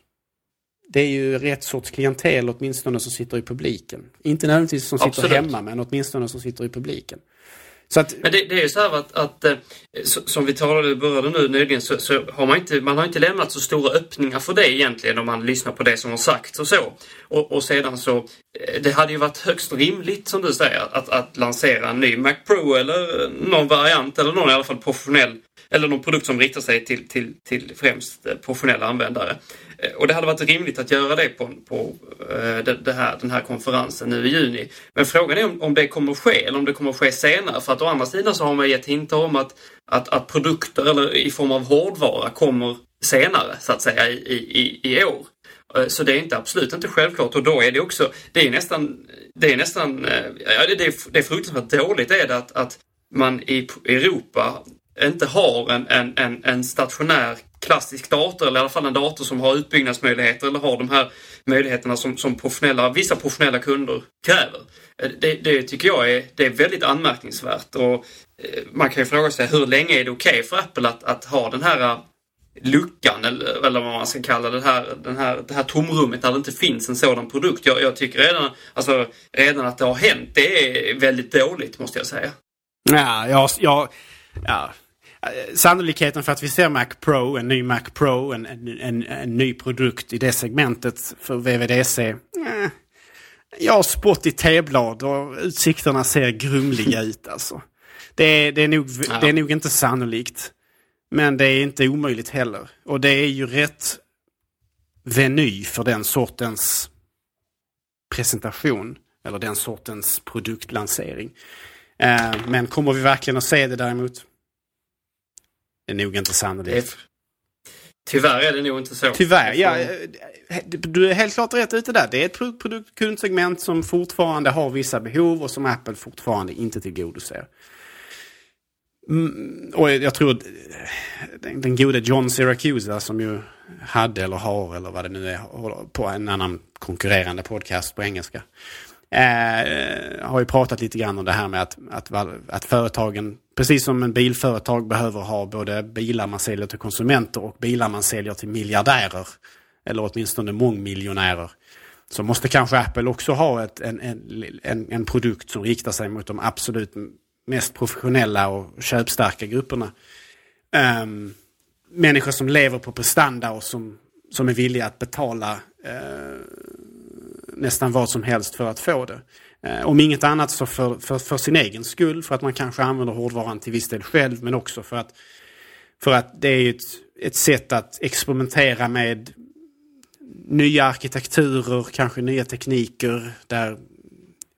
det är ju rätt sorts klientel åtminstone som sitter i publiken. Inte nödvändigtvis som sitter Absolut. hemma men åtminstone som sitter i publiken. Att, men det, det, är ju så här att, att eh, som vi talade, började nu nyligen, så, så, har man inte, man har inte lämnat så stora öppningar för det egentligen om man lyssnar på det som har sagts och så. Och, och sedan så, eh, det hade ju varit högst rimligt som du säger att, att lansera en ny Mac Pro eller någon variant eller någon i alla fall professionell eller någon produkt som riktar sig till, till, till främst eh, professionella användare. Eh, och det hade varit rimligt att göra det på, på eh, det här, den här konferensen nu i juni. Men frågan är om, om det kommer att ske eller om det kommer att ske senare. För att å andra sidan så har man gett hintar om att, att, att produkter eller i form av hårdvara kommer senare så att säga i, i, i år. Så det är inte absolut inte självklart och då är det också, det är nästan, det är nästan, ja det är, det är fruktansvärt dåligt är det att, att man i Europa inte har en, en, en, en stationär klassisk dator eller i alla fall en dator som har utbyggnadsmöjligheter eller har de här möjligheterna som, som professionella, vissa professionella kunder kräver. Eh, det, det tycker jag är, det är väldigt anmärkningsvärt och eh, man kan ju fråga sig hur länge är det okej okay för Apple att, att ha den här eh, luckan eller, eller vad man ska kalla det här, den här, det här tomrummet där det inte finns en sådan produkt. Jag, jag tycker redan, alltså, redan att det har hänt, det är väldigt dåligt måste jag säga. Ja, jag, jag, ja sannolikheten för att vi ser Mac Pro, en ny Mac Pro, en, en, en, en ny produkt i det segmentet för VVDC. Eh, jag har spott i teblad och utsikterna ser grumliga ut alltså. Det är, det, är nog, ja. det är nog inte sannolikt. Men det är inte omöjligt heller. Och det är ju rätt veny för den sortens presentation. Eller den sortens produktlansering. Eh, men kommer vi verkligen att se det däremot? Är nog inte sannolikt. Tyvärr är det nog inte så. Tyvärr, ja. Du är helt klart rätt ute där. Det är ett produktkundssegment som fortfarande har vissa behov och som Apple fortfarande inte tillgodoser. Mm, och jag tror den, den gode John Siracusa som ju hade eller har eller vad det nu är på en annan konkurrerande podcast på engelska. Eh, har ju pratat lite grann om det här med att, att, att företagen, precis som en bilföretag behöver ha både bilar man säljer till konsumenter och bilar man säljer till miljardärer. Eller åtminstone mångmiljonärer. Så måste kanske Apple också ha ett, en, en, en produkt som riktar sig mot de absolut mest professionella och köpstarka grupperna. Um, människor som lever på prestanda och som, som är villiga att betala eh, nästan vad som helst för att få det. Eh, om inget annat så för, för, för, sin egen skull, för att man kanske använder hårdvaran till viss del själv, men också för att, för att det är ett, ett sätt att experimentera med nya arkitekturer, kanske nya tekniker där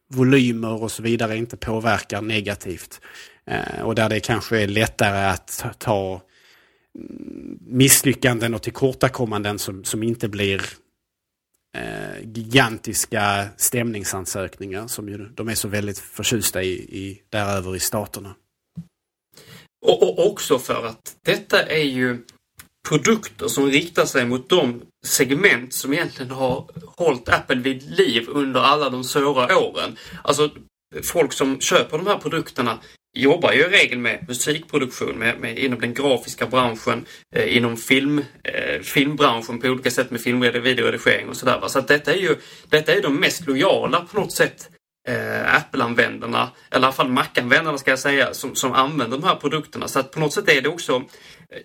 volymer och så vidare inte påverkar negativt. Eh, och där det kanske är lättare att ta misslyckanden och tillkortakommanden som, som inte blir eh, gigantiska stämningsansökningar som ju, de är så väldigt förtjusta i, i däröver i staterna. Och, och också för att detta är ju produkter som riktar sig mot de segment som egentligen har hållit Apple vid liv under alla de svåra åren. Alltså folk som köper de här produkterna jobbar ju i regel med musikproduktion, med, med inom den grafiska branschen, eh, inom film, eh, filmbranschen på olika sätt med filmvideoredigering och sådär. Så att detta är ju detta är de mest lojala på något sätt eh, Apple-användarna, eller i alla fall Mac-användarna ska jag säga, som, som använder de här produkterna. Så att på något sätt är det också,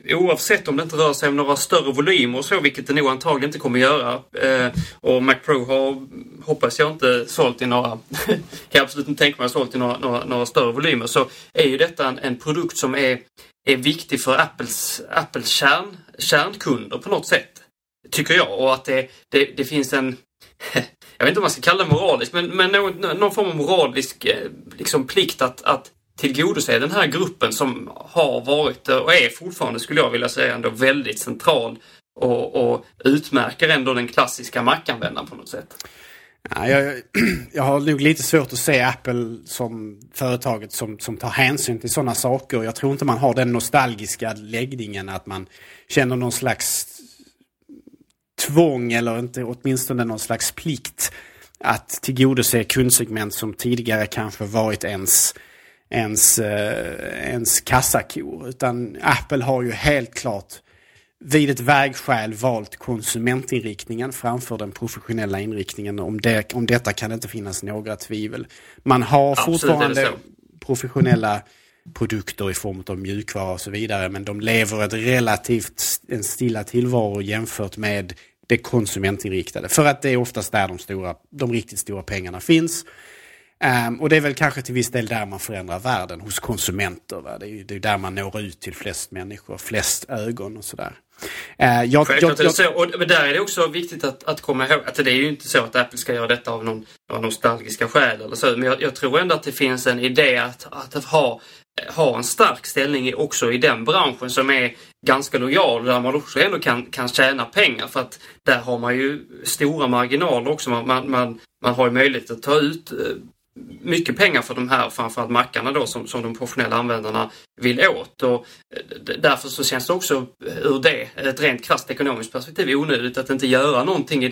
eh, oavsett om det inte rör sig om några större volymer och så, vilket det nog antagligen inte kommer göra. Eh, och Mac Pro har, hoppas jag, inte sålt i några, kan jag absolut inte tänka mig, sålt i några, några, några, större volymer, så är ju detta en, en produkt som är, är viktig för Apples, Apples kärn, kärnkunder på något sätt. Tycker jag. Och att det, det, det finns en jag vet inte om man ska kalla det moraliskt, men, men någon, någon form av moralisk eh, liksom, plikt att, att tillgodose den här gruppen som har varit eh, och är fortfarande, skulle jag vilja säga, ändå väldigt central och, och utmärker ändå den klassiska Mac-användaren på något sätt. Ja, jag, jag har nog lite svårt att se Apple som företaget som, som tar hänsyn till sådana saker. Jag tror inte man har den nostalgiska läggningen att man känner någon slags tvång eller inte åtminstone någon slags plikt att tillgodose kundsegment som tidigare kanske varit ens, ens, eh, ens kassakor. Utan Apple har ju helt klart vid ett vägskäl valt konsumentinriktningen framför den professionella inriktningen. Om, det, om detta kan det inte finnas några tvivel. Man har Absolut, fortfarande professionella produkter i form av mjukvara och så vidare. Men de lever ett relativt en stilla tillvaro jämfört med det konsumentinriktade. För att det är oftast där de, stora, de riktigt stora pengarna finns. Um, och det är väl kanske till viss del där man förändrar världen, hos konsumenter. Va? Det, är, det är där man når ut till flest människor, flest ögon och sådär. Uh, jag, Självklart är det så. Och, där är det också viktigt att, att komma ihåg att det är ju inte så att Apple ska göra detta av någon av nostalgiska skäl eller så. Men jag, jag, tror ändå att det finns en idé att, att ha har en stark ställning också i den branschen som är ganska lojal där man också ändå kan, kan tjäna pengar för att där har man ju stora marginaler också. Man, man, man, man har ju möjlighet att ta ut eh, mycket pengar för de här framförallt mackarna då som, som de professionella användarna vill åt. Och eh, därför så känns det också eh, ur det, ett rent krasst ekonomiskt perspektiv, onödigt att inte göra någonting. i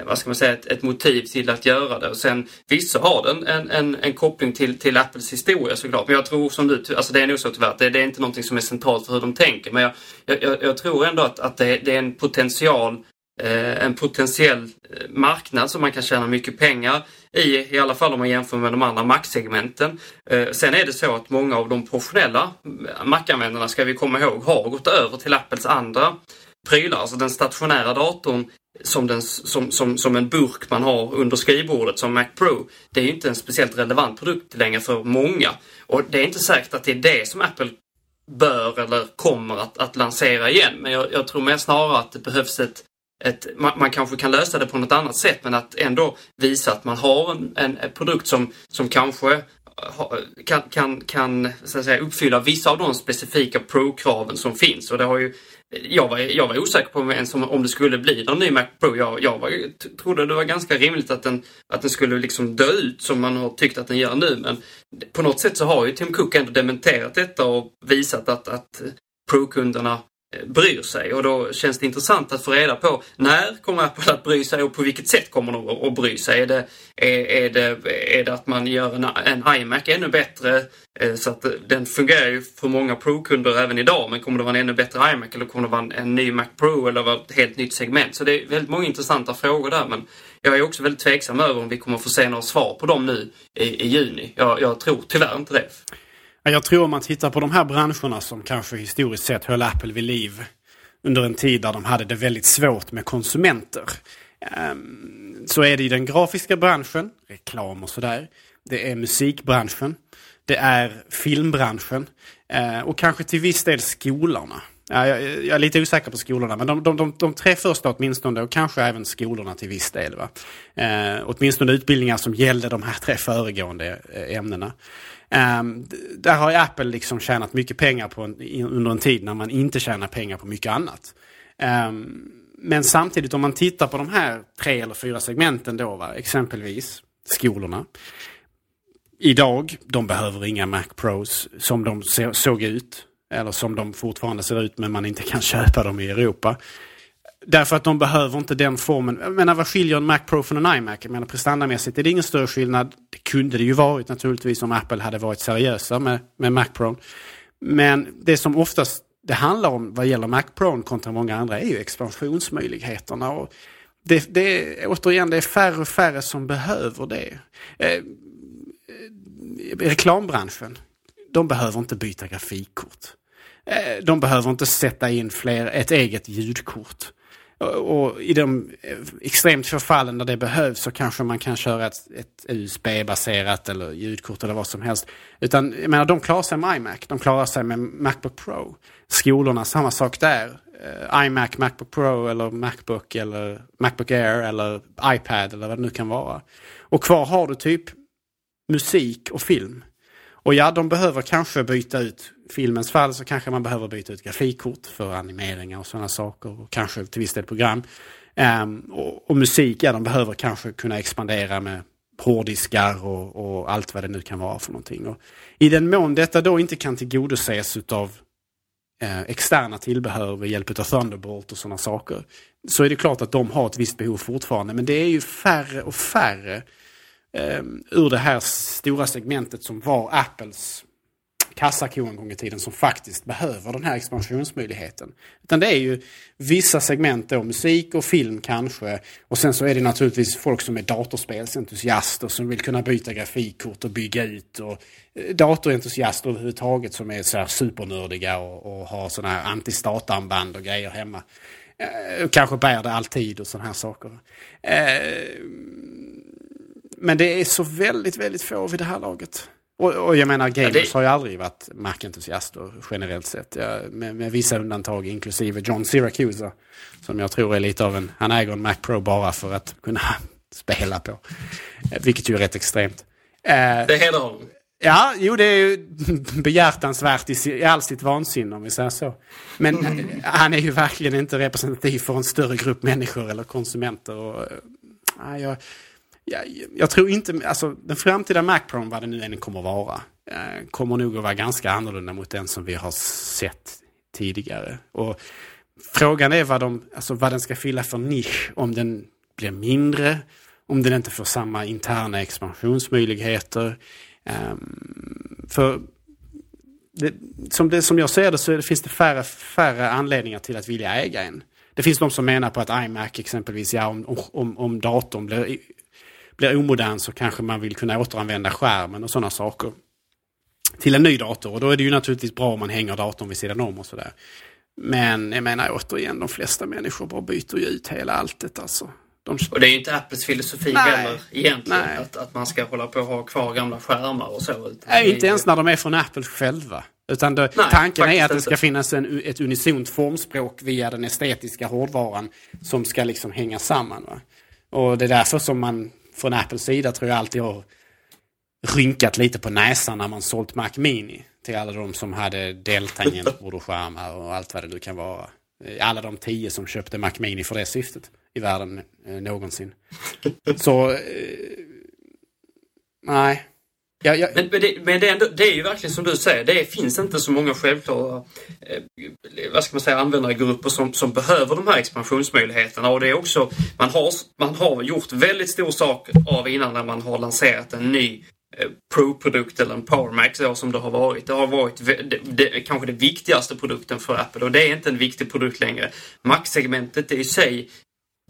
Eh, vad ska man säga, ett, ett, motiv till att göra det. Och sen visst så har den en, en, en koppling till, till Apples historia såklart. Men jag tror som du, alltså det är nog så tyvärr, det, det är inte någonting som är centralt för hur de tänker. Men jag, jag, jag tror ändå att, att det, det är en potential eh, en potentiell eh, marknad som man kan tjäna mycket pengar i, i alla fall om man jämför med de andra Mac-segmenten. Eh, sen är det så att många av de professionella eh, Mac-användarna, ska vi komma ihåg, har gått över till Apples andra prylar. Alltså den stationära datorn som, den, som, som, som en burk man har under skrivbordet som Mac Pro. Det är ju inte en speciellt relevant produkt längre för många. Och det är inte säkert att det är det som Apple bör eller kommer att, att lansera igen. Men jag, jag tror mer snarare att det behövs ett, ett man, man, kanske kan lösa det på något annat sätt men att ändå visa att man har en, en, en produkt som, som kanske kan, kan, kan så att säga, uppfylla vissa av de specifika Pro-kraven som finns. Och det har ju jag var, jag var osäker på ens om, om det skulle bli någon ny Mac Pro. Jag, jag var, trodde det var ganska rimligt att den, att den skulle liksom dö ut som man har tyckt att den gör nu. Men på något sätt så har ju Tim Cook ändå dementerat detta och visat att, att Pro-kunderna bryr sig och då känns det intressant att få reda på när kommer Apple att bry sig och på vilket sätt kommer de att bry sig? Är det, är, är det, är det att man gör en, en iMac ännu bättre eh, så att den fungerar ju för många Pro-kunder även idag men kommer det vara en ännu bättre iMac eller kommer det vara en, en ny Mac Pro eller ett helt nytt segment? Så det är väldigt många intressanta frågor där men jag är också väldigt tveksam över om vi kommer få se några svar på dem nu i, i juni. Jag, jag tror tyvärr inte det. Jag tror om man tittar på de här branscherna som kanske historiskt sett höll Apple vid liv under en tid där de hade det väldigt svårt med konsumenter. Ehm, så är det i den grafiska branschen, reklam och sådär. Det är musikbranschen. Det är filmbranschen. Eh, och kanske till viss del skolorna. Jag, är lite osäker på skolorna, men de, de, de, de tre första åtminstone och kanske även skolorna till viss del. Va? Eh, åtminstone utbildningar som gällde de här tre föregående eh, ämnena. Um, där har Apple liksom tjänat mycket pengar på en, under en tid när man inte tjänar pengar på mycket annat. Um, men samtidigt om man tittar på de här tre eller fyra segmenten då, va, exempelvis skolorna. idag, de behöver inga Mac Pros som de såg ut. Eller som de fortfarande ser ut men man inte kan köpa dem i Europa. Därför att de behöver inte den formen. Jag menar vad skiljer en Mac Pro från en iMac? Jag menar prestandamässigt är det ingen större skillnad. Det kunde det ju varit naturligtvis om Apple hade varit seriösa med, med Mac Pro. Men det som oftast det handlar om vad gäller Mac Pro kontra många andra är ju expansionsmöjligheterna. Och det, det, återigen, det är färre och färre som behöver det. Eh, reklambranschen, de behöver inte byta grafikkort. Eh, de behöver inte sätta in fler, ett eget ljudkort. Och i de extremt få fallen där det behövs så kanske man kan köra ett, ett USB-baserat eller ljudkort eller vad som helst. Utan jag menar, de klarar sig med iMac, de klarar sig med Macbook Pro. Skolorna, samma sak där. Eh, iMac, Macbook Pro eller Macbook eller Macbook Air eller iPad eller vad det nu kan vara. Och kvar har du typ musik och film. Och ja, de behöver kanske byta ut, filmens fall så kanske man behöver byta ut grafikkort för animeringar och sådana saker. Och kanske till viss del program. Um, och, och, musik, ja de behöver kanske kunna expandera med hårddiskar och, och, allt vad det nu kan vara för någonting. Och I den mån detta då inte kan tillgodoses utav eh, externa tillbehör med hjälp av Thunderbolt och sådana saker. Så är det klart att de har ett visst behov fortfarande. Men det är ju färre och färre eh, ur det här stora segmentet som var Apples kassako en gång i tiden som faktiskt behöver den här expansionsmöjligheten. Utan det är ju vissa segment då, musik och film kanske. Och sen så är det naturligtvis folk som är datorspelsentusiaster som vill kunna byta grafikkort och bygga ut. Och eh, datorentusiaster överhuvudtaget som är så här supernördiga och, och har sådana här antistatarmband och grejer hemma. Eh, kanske bär det alltid och sådana här saker. Eh, men det är så väldigt, väldigt få vid det här laget. Och, och jag menar, gamers ja, det... har ju aldrig varit Mac-entusiaster generellt sett. Ja, med, med, vissa undantag, inklusive John Syracuse. Som jag tror är lite av en, han äger en Mac Pro bara för att kunna spela på. Vilket ju är rätt extremt. Eh, det hedrar honom. Ja, jo det är ju behjärtansvärt i, i all sitt vansinne om vi säger så. Men mm. han är ju verkligen inte representativ för en större grupp människor eller konsumenter. Och, äh, jag, jag, jag tror inte, alltså den framtida Mac Pro, vad det nu än kommer att vara, eh, kommer nog att vara ganska annorlunda mot den som vi har sett tidigare. Och frågan är vad, de, alltså vad den ska fylla för nisch, om den blir mindre, om den inte får samma interna expansionsmöjligheter. Um, för det, som, det, som jag ser det så det, finns det färre, färre anledningar till att vilja äga en. Det finns de som menar på att iMac exempelvis, ja om, om, om datorn blir blir omodern så kanske man vill kunna återanvända skärmen och sådana saker. Till en ny dator och då är det ju naturligtvis bra om man hänger datorn vid sidan om och sådär. Men jag menar återigen, de flesta människor bara byter ju ut hela alltet alltså. De... Och det är ju inte Apples filosofi Nej. heller egentligen. Att, att man ska hålla på och ha kvar gamla skärmar och så. Nej, inte ens när de är från Apple själva. Utan det, Nej, tanken är att det ska finnas en, ett unisont formspråk via den estetiska hårdvaran som ska liksom hänga samman. Va? Och det är därför som man från Apples sida tror jag alltid har rynkat lite på näsan när man sålt Mac Mini till alla de som hade deltangentbordoskärmar och allt vad det nu kan vara. Alla de tio som köpte Mac Mini för det syftet i världen eh, någonsin. Så, eh, nej. Ja, ja. Men, men, det, men det, är ändå, det, är ju verkligen som du säger, det finns inte så många självklara eh, vad ska man säga, användargrupper som, som behöver de här expansionsmöjligheterna. Och det är också, man har, man har gjort väldigt stor sak av innan när man har lanserat en ny eh, Pro-produkt eller en PowerMac så som det har varit. Det har varit det, det, kanske den viktigaste produkten för Apple och det är inte en viktig produkt längre. Mac-segmentet i sig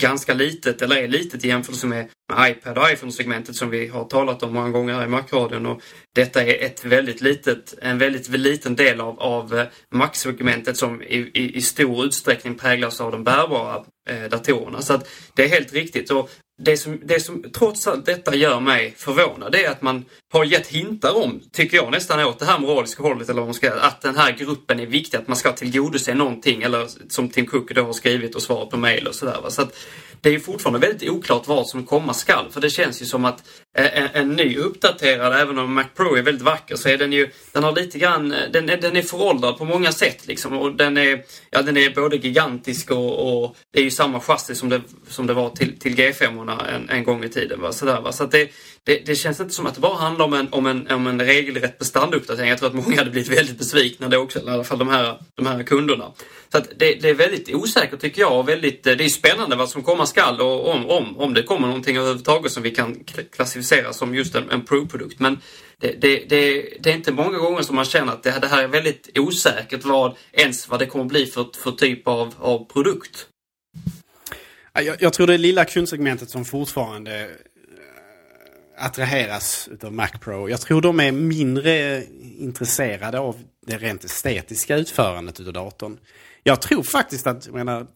ganska litet, eller är litet i jämförelse med, med iPad och iPhone-segmentet som vi har talat om många gånger här i Mac-radion. Och detta är ett väldigt litet, en väldigt liten del av, av eh, Mac-segmentet som i, i, i, stor utsträckning präglas av de bärbara eh, datorerna. Så att det är helt riktigt. Och det som, det som trots allt detta gör mig förvånad det är att man har gett hintar om, tycker jag nästan åt det här moraliska hållet, eller vad man ska att den här gruppen är viktig, att man ska tillgodose någonting, eller som Tim Cook då har skrivit och svarat på mail och sådär. Så att det är fortfarande väldigt oklart vad som komma skall, för det känns ju som att en, en ny uppdaterad, även om Mac Pro är väldigt vacker, så är den ju, den har lite grann, eh, den är, den är föråldrad på många sätt liksom. Och den är, ja den är både gigantisk och, och det är ju samma chassi som det, som det var till, till G5-orna en, en gång i tiden. Va? Sådär, va? Så det, det, det, känns inte som att det bara handlar om en, om en, om en regelrätt bestanduppdatering. Jag tror att många hade blivit väldigt besvikna då också, i alla fall de här, de här kunderna. Så att det, det är väldigt osäkert tycker jag och väldigt, det är spännande vad som komma skall och om, om, om det kommer någonting överhuvudtaget som vi kan klassificera som just en, en Pro-produkt. Men det, det, det, det, är inte många gånger som man känner att det, det här är väldigt osäkert vad, ens vad det kommer bli för, för typ av, av produkt. Jag, jag tror det lilla kundsegmentet som fortfarande attraheras av Mac Pro. Jag tror de är mindre intresserade av det rent estetiska utförandet av datorn. Jag tror faktiskt att, jag menar,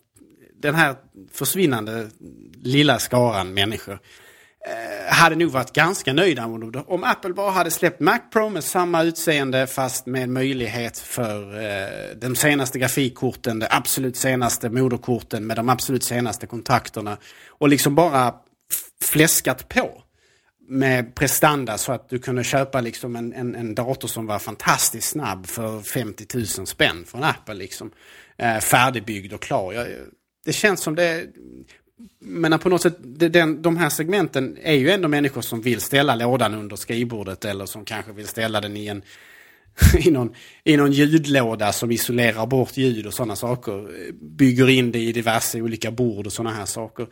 den här försvinnande lilla skaran människor eh, hade nog varit ganska nöjda om, om Apple bara hade släppt Mac Pro med samma utseende fast med möjlighet för eh, de senaste grafikkorten, de absolut senaste moderkorten med de absolut senaste kontakterna och liksom bara fläskat på med prestanda så att du kunde köpa liksom en, en, en dator som var fantastiskt snabb för 50 000 spänn från Apple. Liksom. Eh, färdigbyggd och klar. Jag, det känns som det men på något sätt, den, de här segmenten är ju ändå människor som vill ställa lådan under skrivbordet eller som kanske vill ställa den i en i någon, i någon ljudlåda som isolerar bort ljud och sådana saker. Bygger in det i diverse olika bord och sådana här saker.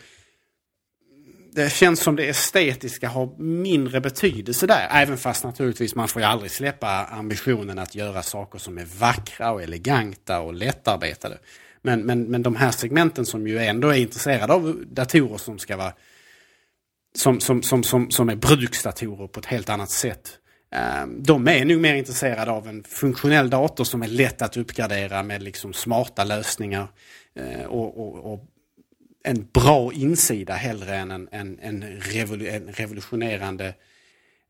Det känns som det estetiska har mindre betydelse där. Även fast naturligtvis man får ju aldrig släppa ambitionen att göra saker som är vackra och eleganta och lättarbetade. Men, men, men de här segmenten som ju ändå är intresserade av datorer som ska vara som, som, som, som, som är bruksdatorer på ett helt annat sätt. Ehm, de är nog mer intresserade av en funktionell dator som är lätt att uppgradera med liksom smarta lösningar. Eh, och, och, och en bra insida hellre än en, en, en, en revolutionerande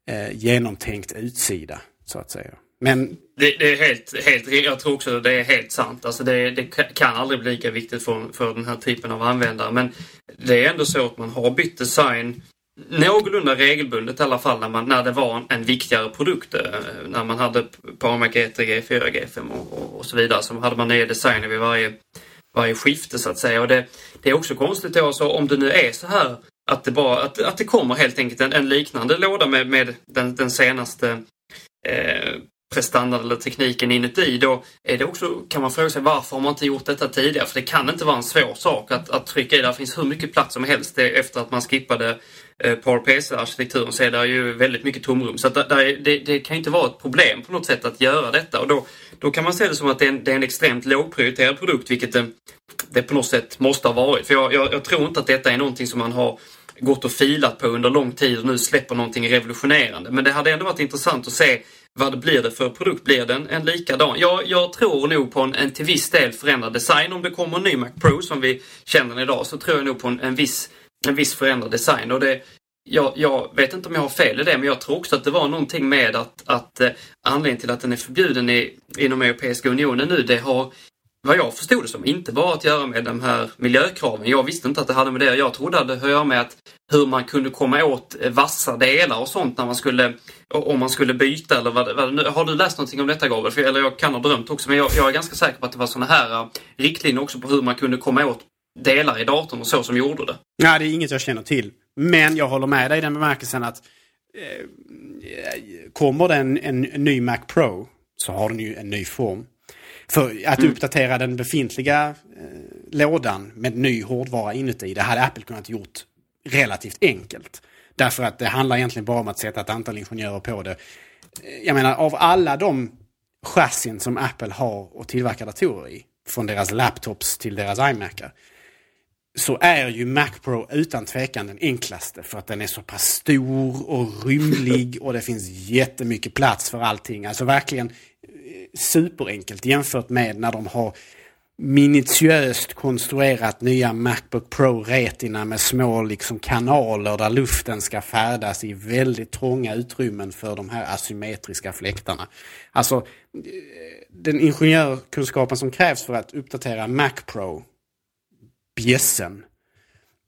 eh, genomtänkt utsida. Så att säga. Men... Det, det, är helt, helt, jag tror också det är helt sant. Alltså det, det kan aldrig bli lika viktigt för, för den här typen av användare. Men det är ändå så att man har bytt design någorlunda regelbundet i alla fall när, man, när det var en, en viktigare produkt. Eh, när man hade Parmac G3, G4, G5 och, och, och, så vidare så hade man nya designer vid varje, varje skifte så att säga. Och det, det är också konstigt då, så om det nu är så här att det, bara, att, att det kommer helt enkelt en, en liknande låda med, med den, den senaste eh, prestandan eller tekniken inuti, då är det också, kan man fråga sig varför har man inte gjort detta tidigare? För det kan inte vara en svår sak att, att trycka i. Det finns hur mycket plats som helst efter att man skippade eh, PowerPC-arkitekturen så är det ju väldigt mycket tomrum. Så att där, det, det, kan inte vara ett problem på något sätt att göra detta. Och då, då kan man se det som att det är en, det är en extremt lågprioriterad produkt, vilket det, det på något sätt måste ha varit. För jag, jag, jag tror inte att detta är någonting som man har gått och filat på under lång tid och nu släpper någonting revolutionerande. Men det hade ändå varit intressant att se vad blir det för produkt? Blir den en likadan? Ja, jag tror nog på en, en till viss del förändrad design. Om det kommer en ny Mac Pro som vi känner den idag så tror jag nog på en, en, viss, en viss förändrad design. Och det, jag, jag, vet inte om jag har fel i det, men jag tror också att det var någonting med att, att eh, anledningen till att den är förbjuden i, inom Europeiska Unionen nu, det har vad jag förstod det som, inte bara att göra med de här miljökraven. Jag visste inte att det hade med det Jag trodde att det hade att göra med att hur man kunde komma åt vassa delar och sånt när man skulle, om man skulle byta eller vad, vad Har du läst någonting om detta Gabriel? För, eller jag kan ha drömt också, men jag, jag är ganska säker på att det var sådana här äh, riktlinjer också på hur man kunde komma åt delar i datorn och så som gjorde det. Nej, det är inget jag känner till. Men jag håller med dig i den bemärkelsen att eh, kommer det en, en ny Mac Pro så har den ju en ny form. För att mm. uppdatera den befintliga eh, lådan med ny hårdvara inuti, det hade Apple kunnat gjort relativt enkelt. Därför att det handlar egentligen bara om att sätta ett antal ingenjörer på det. Jag menar, av alla de chassin som Apple har och tillverkar datorer i, från deras laptops till deras iMacar, så är ju Mac Pro utan tvekan den enklaste för att den är så pass stor och rymlig och det finns jättemycket plats för allting. Alltså verkligen superenkelt jämfört med när de har minutiöst konstruerat nya Macbook Pro Retina med små liksom kanaler där luften ska färdas i väldigt trånga utrymmen för de här asymmetriska fläktarna. Alltså eh, den ingenjörkunskapen som krävs för att uppdatera Mac Pro, bjässen,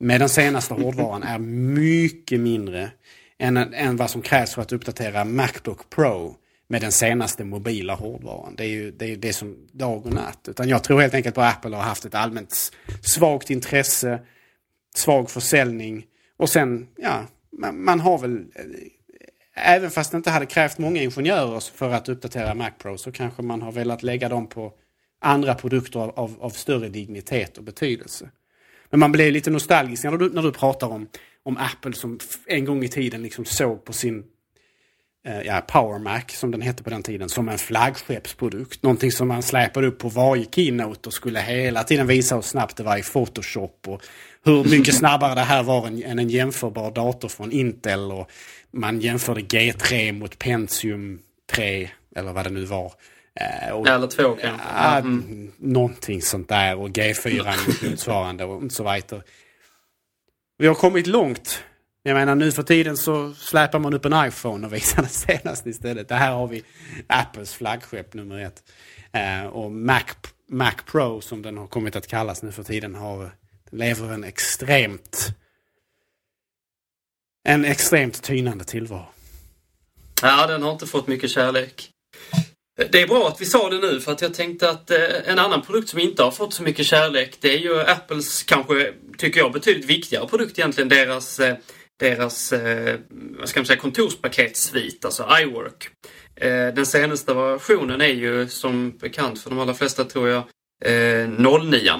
med den senaste hårdvaran är mycket mindre än, än vad som krävs för att uppdatera Macbook Pro med den senaste mobila hårdvaran. Det är ju det, är det som dag och natt. Utan jag tror helt enkelt på att Apple har haft ett allmänt svagt intresse, svag försäljning Och sen, ja, man, man har väl... Eh, även fast det inte hade krävt många ingenjörer för att uppdatera Mac Pro så kanske man har velat lägga dem på andra produkter av, av, av större dignitet och betydelse. Men man blir lite nostalgisk när du, när du pratar om, om Apple som en gång i tiden liksom såg på sin ja, Power Mac, som den hette på den tiden, som en flaggskeppsprodukt. Någonting som man släpade upp på varje keynote och skulle hela tiden visa hur snabbt det var i Photoshop och hur mycket snabbare det här var än, än en jämförbar dator från Intel. Och man jämförde G3 mot Pentium 3, eller vad det nu var. Eh, och- Eller två kanske. Ja, Mm. Någonting sånt där och G4 motsvarande och så vidare. Vi har kommit långt. Jag menar nu för tiden så släpar man upp en iPhone och visar det senaste istället. Det här har vi Apples flaggskepp nummer ett. Eh, och Mac, Mac Pro som den har kommit att kallas nu för tiden har, lever en extremt en extremt tynande tillvaro. Ja, den har inte fått mycket kärlek. Det är bra att vi sa det nu för att jag tänkte att eh, en annan produkt som inte har fått så mycket kärlek det är ju Apples kanske, tycker jag, betydligt viktigare produkt egentligen. Deras, eh, deras eh, vad ska man säga, kontorspaketsvit, alltså iWork. Eh, den senaste versionen är ju som bekant för de allra flesta tror jag eh, 09.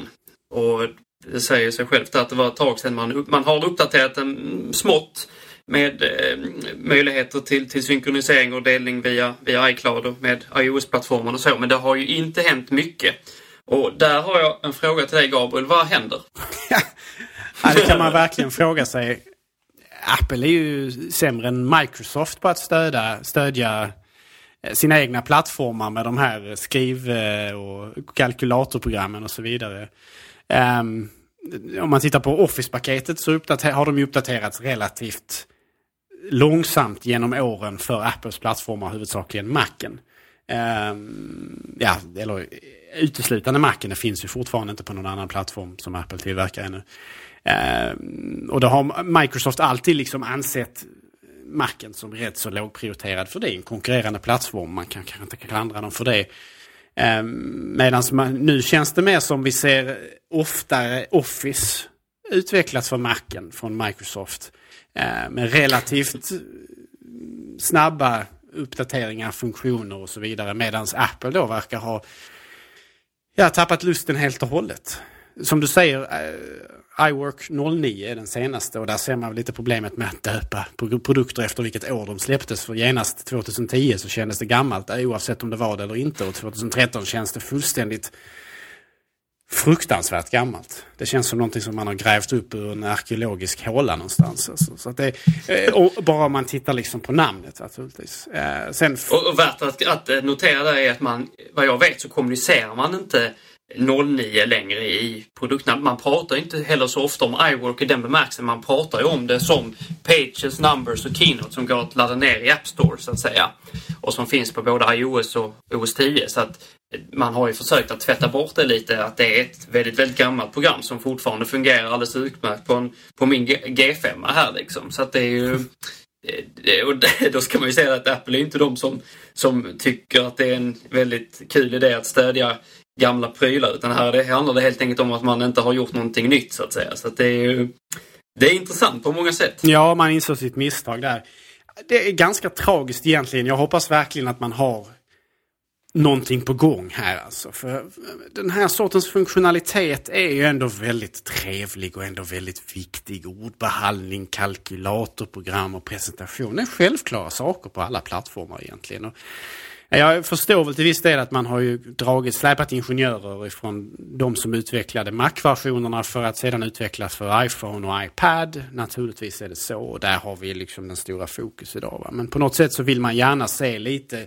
Och det säger sig självt att det var ett tag sedan man, man har uppdaterat den smått med eh, möjligheter till, till synkronisering och delning via, via iCloud och med iOS-plattformen och så. Men det har ju inte hänt mycket. Och där har jag en fråga till dig Gabriel. Vad händer? Ja, det kan man verkligen fråga sig. Apple är ju sämre än Microsoft på att stödja, stödja eh, sina egna plattformar med de här skriv eh, och kalkylatorprogrammen och så vidare. Um, om man tittar på Office-paketet så har de ju uppdaterats relativt långsamt genom åren för Apples plattformar, huvudsakligen Macen. Um, ja, eller uteslutande Macen. Det finns ju fortfarande inte på någon annan plattform som Apple tillverkar ännu. Eh, och då har Microsoft alltid liksom ansett Macen som rätt så lågprioriterad för det en konkurrerande plattform. Man kan kanske inte klandra dem för det. Eh, medan nu känns det mer som vi ser oftare Office utvecklas för Macen från Microsoft. Eh, med relativt snabba uppdateringar, funktioner och så vidare. Medan Apple då verkar ha ja, tappat lusten helt och hållet. Som du säger, eh, iWork 09 är den senaste och där ser man lite problemet med att döpa produkter efter vilket år de släpptes. För genast 2010 så kändes det gammalt oavsett om det var det eller inte. Och 2013 känns det fullständigt fruktansvärt gammalt. Det känns som någonting som man har grävt upp ur en arkeologisk håla någonstans. Alltså. Så att det, eh, och bara om man tittar liksom på namnet naturligtvis. Eh, sen Och, och värt att, att notera där är att man, vad jag vet så kommunicerar man inte 09 längre i produkterna. Man pratar inte heller så ofta om iWork i den bemärkelsen. Man pratar ju om det som Pages, Numbers och Keynote som går att ladda ner i App Store så att säga. Och som finns på både iOS och OS 10. Så att man har ju försökt att tvätta bort det lite att det är ett väldigt, väldigt gammalt program som fortfarande fungerar alldeles utmärkt på, en, på min G5 här liksom. Så att det är ju och då ska man ju säga att Apple är inte de som, som tycker att det är en väldigt kul idé att stödja gamla prylar. Utan här det handlar det helt enkelt om att man inte har gjort någonting nytt så att säga. Så att det är ju det är intressant på många sätt. Ja, man insåg sitt misstag där. Det är ganska tragiskt egentligen. Jag hoppas verkligen att man har någonting på gång här alltså. För den här sortens funktionalitet är ju ändå väldigt trevlig och ändå väldigt viktig. Ordbehandling, kalkylatorprogram och presentation. Det är självklara saker på alla plattformar egentligen. Och jag förstår väl till viss del att man har ju dragit, släpat ingenjörer ifrån de som utvecklade Mac-versionerna för att sedan utvecklas för iPhone och iPad. Naturligtvis är det så och där har vi liksom den stora fokus idag. Va? Men på något sätt så vill man gärna se lite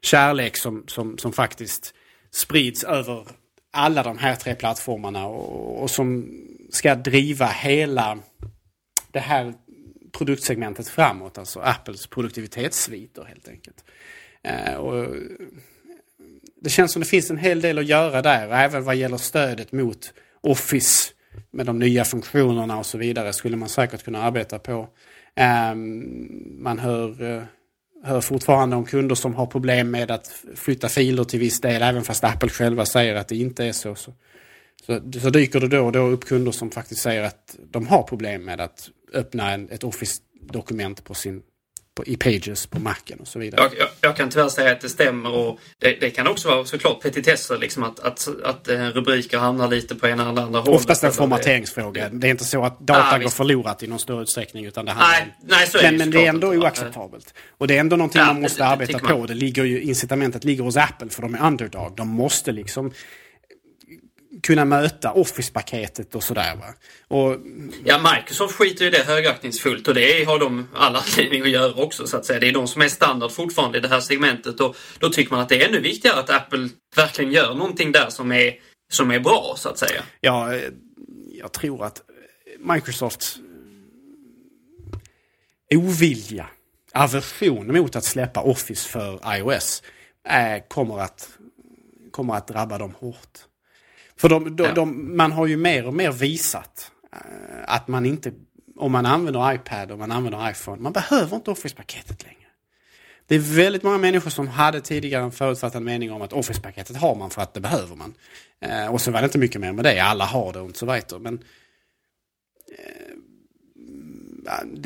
kärlek som, som, som faktiskt sprids över alla de här tre plattformarna och, och som ska driva hela det här produktsegmentet framåt. Alltså Apples produktivitetssviter helt enkelt. Eh, och det känns som det finns en hel del att göra där. Även vad gäller stödet mot Office med de nya funktionerna och så vidare skulle man säkert kunna arbeta på. Ehm, man hör, eh, hör fortfarande om kunder som har problem med att flytta filer till viss del. Även fast Apple själva säger att det inte är så. Så, Så, så dyker det då och då upp kunder som faktiskt säger att de har problem med att öppna en, ett Office-dokument på sin på, i Pages på Macen och så vidare. Jag, jag, jag, kan tyvärr säga att det stämmer och det, det kan också vara såklart petitesser, liksom att, att, att eh, rubriker hamnar lite på ena eller andra hållet. Oftast en formateringsfråga. Det... det är inte så att data ah, går förlorat i någon större utsträckning. Utan det handlar nej, nej, så är men, det men det är ändå oacceptabelt. Och det är ändå någonting Ja, man måste det- arbeta på. Det ligger ju, incitamentet ligger hos Apple för de är underdog. De måste liksom kunna möta Office-paketet och sådär. Va? Och Ja, Microsoft skiter i det högaktningsfullt och det har de alla anledning att göra också så att säga. Det är de som är standard fortfarande i det här segmentet och då tycker man att det är ännu viktigare att Apple verkligen gör någonting där som är, som är bra så att säga. Ja, jag tror att Microsofts ovilja, aversion mot att släppa Office för iOS eh, kommer, att, kommer att drabba dem hårt. För de, de, Ja. de, man har ju mer och mer visat eh, att man inte, om man använder iPad och man använder iPhone, man behöver inte Office-paketet längre. Det är väldigt många människor som hade tidigare en förutfattad mening om att Office-paketet har man för att det behöver man. Eh, och så var det inte mycket mer med det. Alla har det och så vidare. Men eh,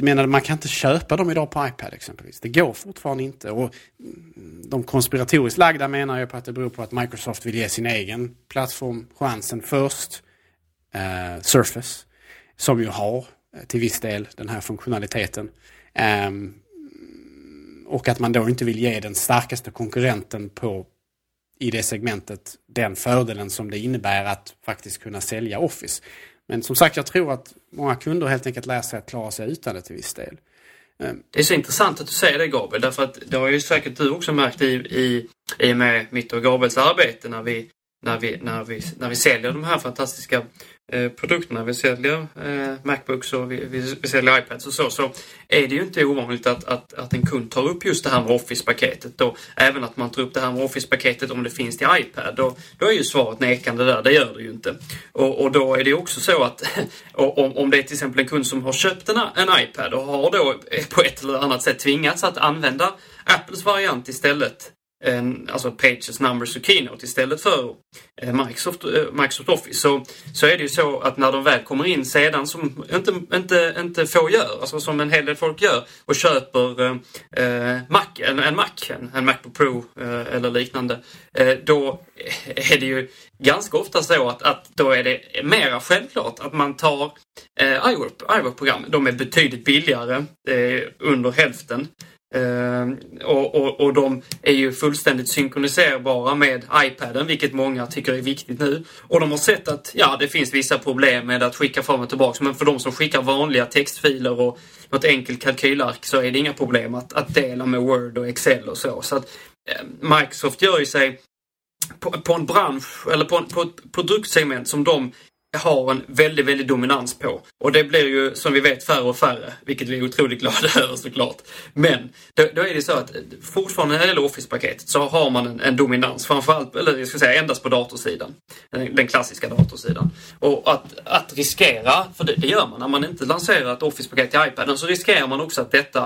menar, man kan inte köpa dem idag på iPad exempelvis. Det går fortfarande inte. Och de konspiratoriskt lagda menar ju på att det beror på att Microsoft vill ge sin egen plattform chansen först. Eh, Surface, som ju har eh, till viss del den här funktionaliteten. Ehm, och att man då inte vill ge den starkaste konkurrenten på i det segmentet den fördelen som det innebär att faktiskt kunna sälja Office. Men som sagt, jag tror att många kunder helt enkelt lär sig att klara sig utan det till viss del. Ehm. Det är så intressant att du säger det Gabriel, därför att det har ju säkert du också märkt i, i, i och med mitt och Gabriels arbete när vi, när vi, när vi, när vi säljer de här fantastiska eh, produkterna. Vi säljer eh, Macbooks och vi, vi, vi säljer iPads och så. Så är det ju inte ovanligt att, att, att en kund tar upp just det här med Office-paketet. Och även att man tar upp det här med Office-paketet om det finns till iPad. Då, då är ju svaret nekande där, det gör det ju inte. Och, och då är det också så att om, om det är till exempel en kund som har köpt en, en iPad och har då på ett eller annat sätt tvingats att använda Apples variant istället alltså Pages, Numbers och Keynote istället för eh, Microsoft, eh, Microsoft Office så, så är det ju så att när de väl kommer in sedan som inte, inte, inte få gör, alltså som en hel del folk gör och köper eh, eh Mac, en, en Mac, en, en Macbook Pro eh, eller liknande, eh, då är det ju ganska ofta så att, att då är det mera självklart att man tar eh, iWork, iWork-program. De är betydligt billigare, eh, under hälften. Eh, och, och, och de är ju fullständigt synkroniserbara med iPaden, vilket många tycker är viktigt nu. Och de har sett att ja, det finns vissa problem med att skicka fram och tillbaka. Men för de som skickar vanliga textfiler och något enkelt kalkylark så är det inga problem att, att dela med Word och Excel och så. Så att eh, Microsoft gör ju sig på, på en bransch eller på, en, på ett produktsegment som de har en väldigt, väldigt dominans på. Och det blir ju som vi vet färre och färre, vilket vi är otroligt glada över såklart. Men då, då är det så att eh, fortfarande när det gäller Office-paketet så har man en, en dominans, framförallt, eller jag ska säga endast på datorsidan. Den, den klassiska datorsidan. Och att, att riskera, för det, det gör man när man inte lanserar ett Office-paket till iPaden, så riskerar man också att detta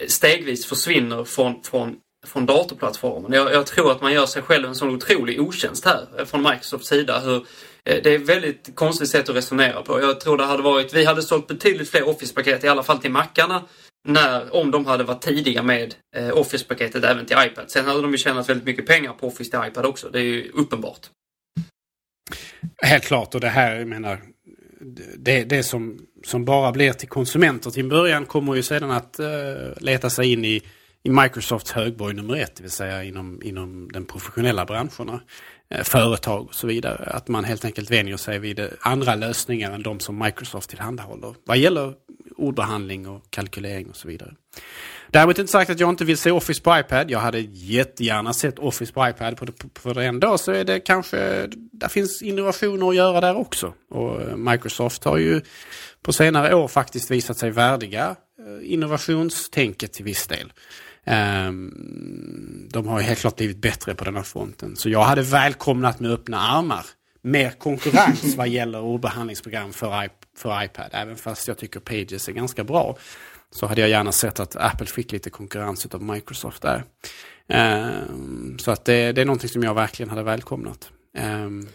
eh, stegvis försvinner från, från från datorplattformen. Jag, jag tror att man gör sig själv en sån otrolig otjänst här eh, från Microsofts sida. Hur, Eh, det är ett väldigt konstigt sätt att resonera på. Jag tror det hade varit, vi hade sålt betydligt fler Office-paket, i alla fall till Mackarna, när, om de hade varit tidiga med eh, Office-paketet även till iPad. Sen hade de ju tjänat väldigt mycket pengar på Office till iPad också. Det är ju uppenbart. Helt klart och det här, jag menar, det, det som, som bara blir till konsumenter till en början kommer ju sedan att uh, leta sig in i, i Microsofts högborg nummer ett, det vill säga inom, inom den professionella branscherna, Eh, företag och så vidare. Att man helt enkelt vänjer sig vid eh, andra lösningar än de som Microsoft tillhandahåller. Vad gäller ordbehandling och kalkylering och så vidare. Däremot inte sagt att jag inte vill se Office på iPad. Jag hade jättegärna sett Office på iPad. På, på, för dag så är det kanske, där finns innovationer att göra där också. Och eh, Microsoft har ju på senare år faktiskt visat sig värdiga innovationstänket till viss del. Um, de har ju helt klart blivit bättre på den här fronten. Så jag hade välkomnat med öppna armar mer konkurrens vad gäller ordbehandlingsprogram för, iP för iPad. Även fast jag tycker Pages är ganska bra. Så hade jag gärna sett att Apple fick lite konkurrens av Microsoft där. Um, så att det, det, är någonting som jag verkligen hade välkomnat. Um,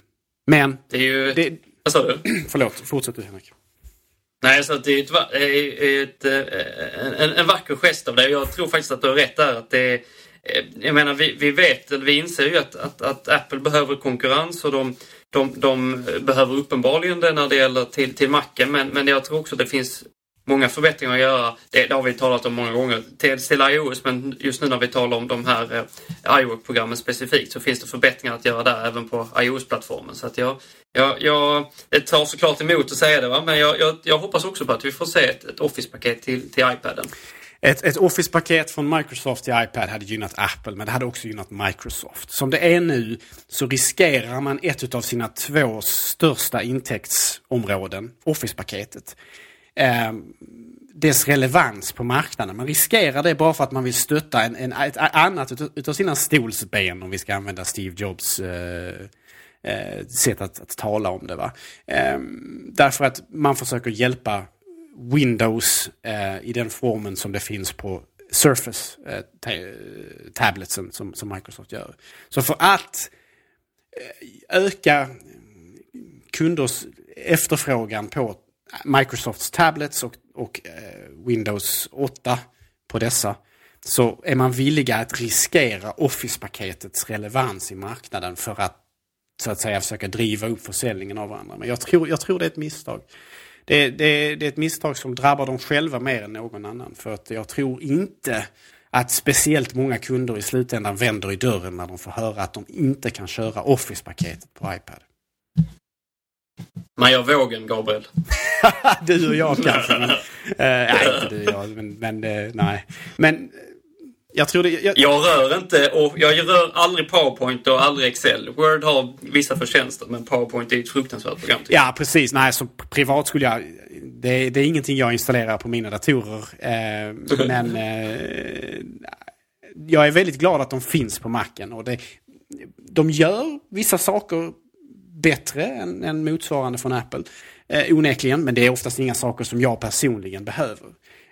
Men... Det är ju... Det, vad sa du? Förlåt, fortsätt du Henrik. Nej, så att det är, ett, ett, eh, en, en vacker gest av dig. Jag tror faktiskt att du har rätt där. Att det är, eh, jag menar, vi, vi vet, eller vi inser ju att, att, att Apple behöver konkurrens och de, de, de behöver uppenbarligen det när det gäller till, till macken. Men, men jag tror också det finns många förbättringar att göra. Det, det har vi talat om många gånger. dels till iOS, men just nu när vi talar om de här eh, iWork-programmen specifikt så finns det förbättringar att göra där även på iOS-plattformen. Så att jag, jag, jag, det tar såklart emot att säga det, va? men jag, jag, jag hoppas också på att vi får se ett, ett Office-paket till, till iPaden. Ett, ett Office-paket från Microsoft till iPad hade gynnat Apple, men det hade också gynnat Microsoft. Som det är nu så riskerar man ett av sina två största intäktsområden, Office-paketet, eh, dess relevans på marknaden. Man riskerar det bara för att man vill stötta en, en, ett annat utav, utav sina stolsben, om vi ska använda Steve Jobs eh, eh, sätt att, att, tala om det. Va? Eh, därför att man försöker hjälpa Windows eh, i den formen som det finns på Surface eh, eh tabletsen som, som Microsoft gör. Så för att eh, öka kunders efterfrågan på Microsofts tablets och, och eh, Windows 8 på dessa så är man villiga att riskera Office-paketets relevans i marknaden för att så att säga försöka driva upp försäljningen av varandra. Men jag tror, jag tror det är ett misstag. Det, det, det är ett misstag som drabbar dem själva mer än någon annan. För att jag tror inte att speciellt många kunder i slutändan vänder i dörren när de får höra att de inte kan köra Office-paketet på iPad. Man gör vågen, Gabriel. du och jag kanske. Äh, nej, inte du och jag. Men, men äh, nej. Men jag tror det... Jag... jag... rör inte och jag rör aldrig PowerPoint och aldrig Excel. Word har vissa förtjänster men PowerPoint är ett fruktansvärt program. Ja, precis. Nej, så privat skulle jag... Det, det, är ingenting jag installerar på mina datorer. Eh, men eh, jag är väldigt glad att de finns på Macen. Och det, de gör vissa saker bättre än, än motsvarande från Apple. Eh, onekligen, men det är oftast inga saker som jag personligen behöver.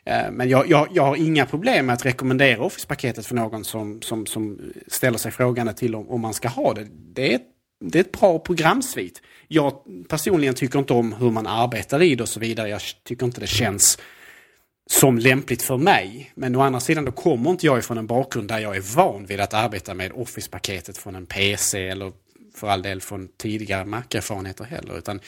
Eh, men jag, jag, jag, har inga problem med att rekommendera Office-paketet för någon som, som, som ställer sig frågande till om, om man ska ha det. Det är, ett, det är ett bra programsvit. Jag personligen tycker inte om hur man arbetar i det och så vidare. Jag tycker inte det känns som lämpligt för mig. Men å andra sidan då kommer inte jag ifrån en bakgrund där jag är van vid att arbeta med Office-paketet från en PC eller för all del från tidigare Mac-erfarenheter heller. Utan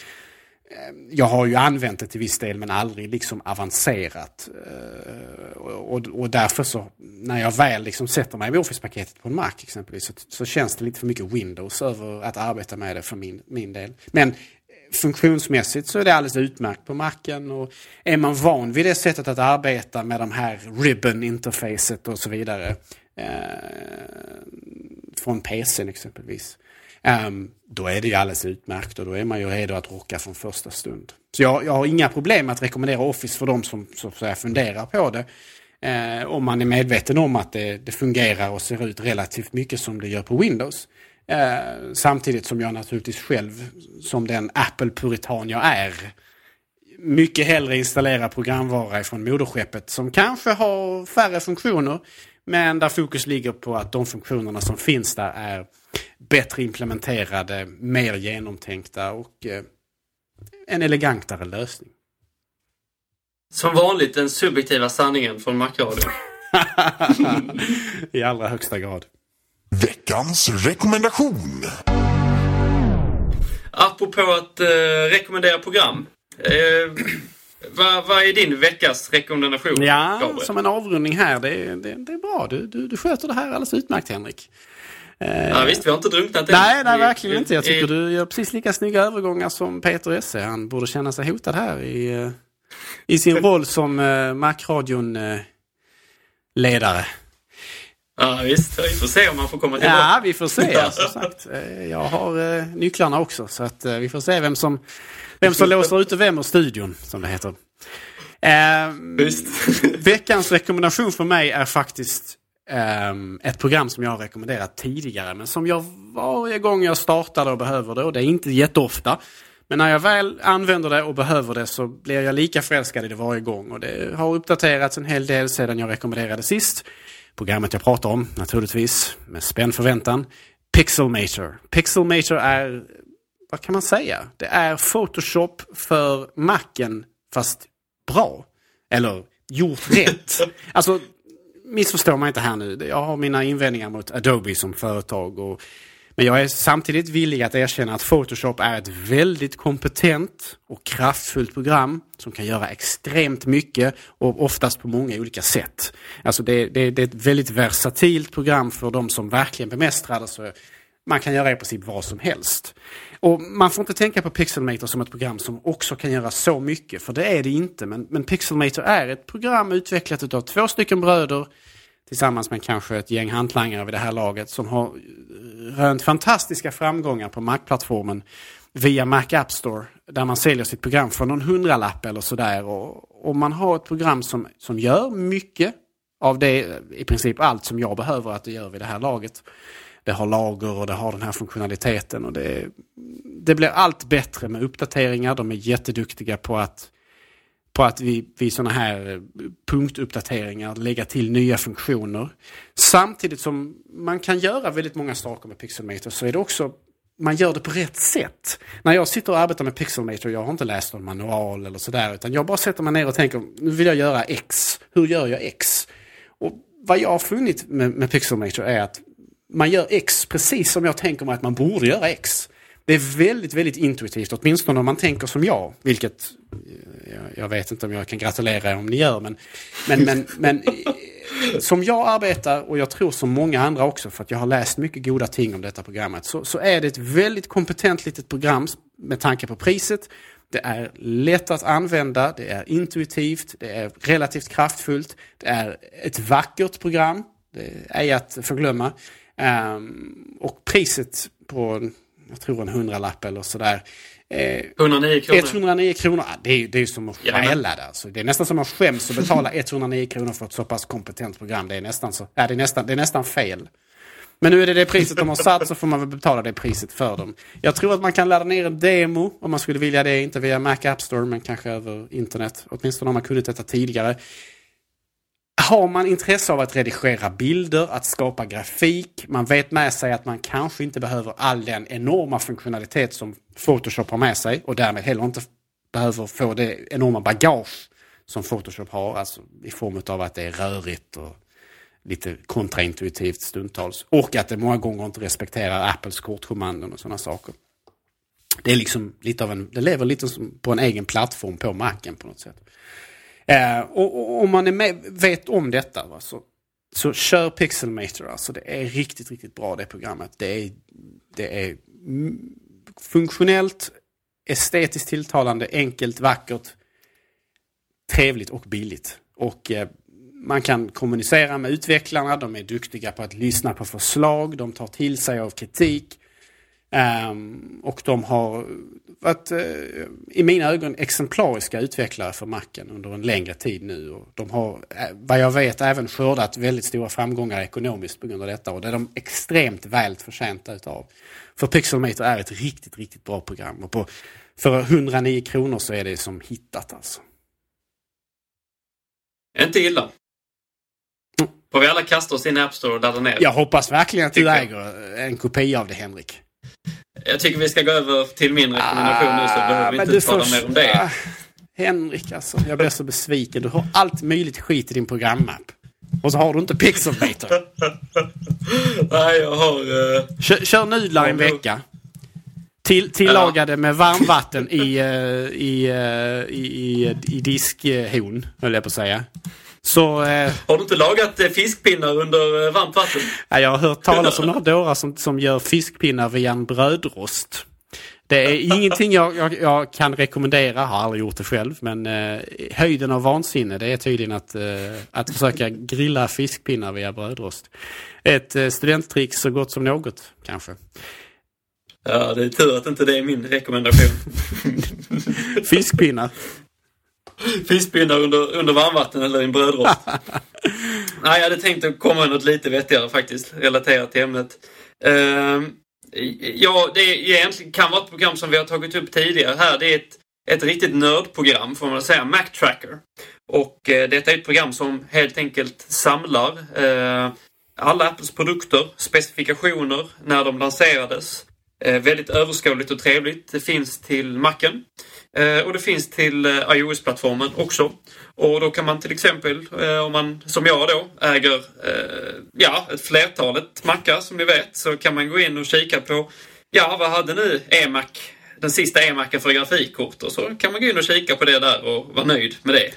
eh, jag har ju använt det till viss del men aldrig liksom avancerat. Eh, och, och därför så, när jag väl liksom sätter mig med Office-paketet på en Mac exempelvis så, så, känns det lite för mycket Windows över att arbeta med det för min, min del. Men eh, funktionsmässigt så är det alldeles utmärkt på Macen och är man van vid det sättet att arbeta med de här ribbon-interfacet och så vidare eh, från PCn exempelvis Ehm, då är det ju alldeles utmärkt och då är man ju redo att rocka från första stund. Så jag, jag har inga problem att rekommendera Office för de som så att säga, funderar på det. Eh, om man är medveten om att det, det, fungerar och ser ut relativt mycket som det gör på Windows. Eh, samtidigt som jag naturligtvis själv, som den Apple-puritan jag är, mycket hellre installerar programvara från moderskeppet som kanske har färre funktioner men där fokus ligger på att de funktionerna som finns där är bättre implementerade, mer genomtänkta och eh, en elegantare lösning. Som vanligt den subjektiva sanningen från Macradion. I allra högsta grad. Veckans rekommendation. Apropå att eh, rekommendera program. Eh, vad, vad är din veckas rekommendation? Ja, Gabriel? som en avrundning här. Det, det, det är bra. Du, du, du sköter det här alldeles utmärkt Henrik. Ja, visst, vi har inte drunknat än. Nej, nej, verkligen inte. Jag tycker du gör precis lika snygga övergångar som Peter Esse. Han borde känna sig hotad här i, eh, i sin roll som uh, Macradion-ledare. Ja, visst. Vi får se om han får komma tillbaka. Ja, vi får se. Som sagt. Jag har uh, nycklarna också, så att uh, vi får se vem som, vem som låser ute vem ur studion, som det heter. Uh, veckans rekommendation för mig är faktiskt Um, ett program som jag har rekommenderat tidigare men som jag varje gång jag startar det och behöver det och det är inte jätteofta. Men när jag väl använder det och behöver det så blir jag lika förälskad i det varje gång och det har uppdaterats en hel del sedan jag rekommenderade sist. Programmet jag pratar om naturligtvis med spänd förväntan. Pixelmator. Pixelmator är vad kan man säga? Det är Photoshop för Macen fast bra. Eller gjort rätt. alltså, missförstå mig inte här nu. Jag har mina invändningar mot Adobe som företag. Och, men jag är samtidigt villig att erkänna att Photoshop är ett väldigt kompetent och kraftfullt program som kan göra extremt mycket och oftast på många olika sätt. Alltså det, det, det är ett väldigt versatilt program för de som verkligen bemästrar det. Så man kan göra i princip vad som helst. Och man får inte tänka på Pixelmator som ett program som också kan göra så mycket, för det är det inte. Men, men Pixelmator är ett program utvecklat av två stycken bröder tillsammans med kanske ett gäng hantlangare vid det här laget som har eh, rönt fantastiska framgångar på Mac-plattformen via Mac App Store där man säljer sitt program för någon hundralapp eller sådär. Och, och man har ett program som, som gör mycket av det, i princip allt som jag behöver att det gör vid det här laget det har lager och det har den här funktionaliteten. Och det, det blir allt bättre med uppdateringar. De är jätteduktiga på att, på att vi vid sådana här eh, punktuppdateringar lägga till nya funktioner. Samtidigt som man kan göra väldigt många saker med Pixelmator så är det också man gör det på rätt sätt. När jag sitter och arbetar med Pixelmator, jag har inte läst någon manual eller sådär, utan jag bara sätter mig ner och tänker, nu vill jag göra X. Hur gör jag X? Och vad jag har funnit med, med Pixelmator är att man gör X precis som jag tänker mig att man borde göra X. Det är väldigt, väldigt intuitivt, åtminstone om man tänker som jag, vilket eh, jag, jag vet inte om jag kan gratulera er om ni gör, men, men, men, men som jag arbetar och jag tror som många andra också, för att jag har läst mycket goda ting om detta programmet, så, så är det ett väldigt kompetent litet program med tanke på priset. Det är lätt att använda, det är intuitivt, det är relativt kraftfullt, det är ett vackert program, det är att förglömma. Um, och priset på, jag tror en hundralapp eller sådär. Eh, 109 kronor. 109 kronor, det är, det är som att stjäla det. Alltså. Det är nästan som att skäms att betala 109 kronor för ett så pass kompetent program. Det är nästan, så, ja, det är nästan, det är nästan fel. Men nu är det det priset de har satt så får man väl betala det priset för dem. Jag tror att man kan ladda ner en demo om man skulle vilja det. Inte via Mac App Store men kanske över internet. Åtminstone har man kunnat detta tidigare. Har man intresse av att redigera bilder, att skapa grafik, man vet med sig att man kanske inte behöver all den enorma funktionalitet som Photoshop har med sig och därmed heller inte behöver få det enorma bagage som Photoshop har, alltså i form av att det är rörigt och lite kontraintuitivt stundtals. Och att det många gånger inte respekterar Apples kortkommandon och sådana saker. Det är liksom lite av en, det lever lite som på en egen plattform på marken på något sätt. Eh, och, om man är med, vet om detta va, så, så kör Pixelmator. Alltså det är riktigt, riktigt bra det programmet. Det är, det är funktionellt, estetiskt tilltalande, enkelt, vackert, trevligt och billigt. Och eh, man kan kommunicera med utvecklarna, de är duktiga på att lyssna på förslag, de tar till sig av kritik. Um, och de har varit, uh, i mina ögon, exemplariska utvecklare för Macen under en längre tid nu. Och de har, uh, vad jag vet, även skördat väldigt stora framgångar ekonomiskt på grund av detta. Och det är de extremt väl förtjänta utav. För Pixelmator är ett riktigt, riktigt bra program. Och på, för 109 kronor så är det som hittat alltså. Inte illa. Får vi alla kasta oss in i App Store och ladda ner? Jag hoppas verkligen att du äger en kopia av det, Henrik. Jag tycker vi ska gå över till min rekommendation ah, nu så behöver vi inte tala mer om det. Ah, Henrik alltså, jag blir så besviken. Du har allt möjligt skit i din programapp. Och så har du inte Pixelmator. Nej, jag har... Uh... Kör, kör nudlar en vecka. Till, tillagade med varmvatten i, uh, i, uh, i, i, i diskhon, höll jag på att säga. Så, eh, har du inte lagat eh, fiskpinnar under eh, varmt vatten? Ja, jag har hört talas om några dårar som, som gör fiskpinnar via en brödrost. Det är ingenting jag, jag, jag, kan rekommendera, har aldrig gjort det själv, men eh, höjden av vansinne det är tydligen att, eh, att försöka grilla fiskpinnar via brödrost. Ett eh, studenttrick så gott som något, kanske. Ja, det är tur att inte det är min rekommendation. Fiskpinnar. Fiskpinnar under, under varmvatten eller i en brödrost. Nej, jag hade tänkt att komma med något lite vettigare faktiskt, relaterat till ämnet. Uh, ja, det egentligen kan vara ett program som vi har tagit upp tidigare här. Det är ett, ett riktigt nördprogram, får man säga, Mac Tracker. Och uh, detta är ett program som helt enkelt samlar uh, alla Apples produkter, specifikationer, när de lanserades, Eh, väldigt överskådligt och trevligt. Det finns till Macen eh, Eh, och det finns till eh, iOS-plattformen också. Och då kan man till exempel, eh, om man som jag då äger ja, ett flertalet mackar som ni vet, så kan man gå in och kika på, ja vad hade nu EMAC, den sista EMACen för grafikkort och så kan man gå in och kika på det där och vara nöjd med det.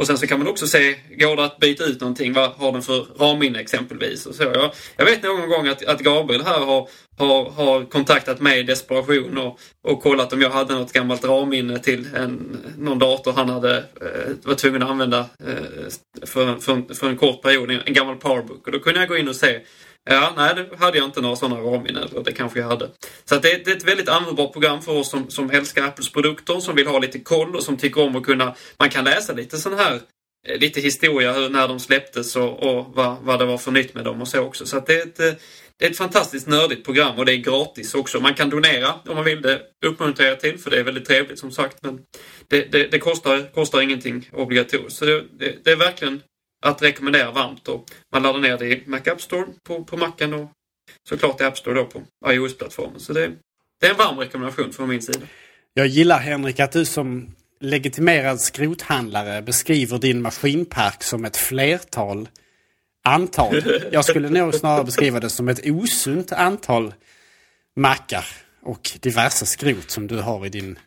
Och sen så kan man också se, går det att byta ut någonting? Vad har den för ramminne exempelvis? Och så. Jag, jag vet någon gång att, att Gabriel här har, har, har kontaktat mig i desperation och, och kollat om jag hade något gammalt ramminne till en, någon dator han hade eh, var tvungen att använda eh, för, för, för en kort period, en gammal powerbook. Och då kunde jag gå in och se Ja, nej, det hade jag inte några sådana ramminnen. Det kanske jag hade. Så det, det, är ett väldigt användbart program för oss som, som älskar Apples produkter, som vill ha lite koll och som tycker om att kunna... Man kan läsa lite sån här eh, lite historia hur, när de släpptes och, och vad, vad det var för nytt med dem och så också. Så det är, ett, eh, det är ett fantastiskt nördigt program och det är gratis också. Man kan donera om man vill. Det uppmuntrar jag till för det är väldigt trevligt som sagt. Men det, det, det kostar, kostar ingenting obligatoriskt. Så det, det, är verkligen att rekommendera varmt. Och man laddar ner det i Mac App Store på, på Macen och såklart i App Store då på iOS-plattformen. Så det, det är en varm rekommendation från min sida. Jag gillar Henrik att du som legitimerad skrothandlare beskriver din maskinpark som ett flertal antal. Jag skulle nog snarare beskriva det som ett osunt antal mackar och diverse skrot som du har i din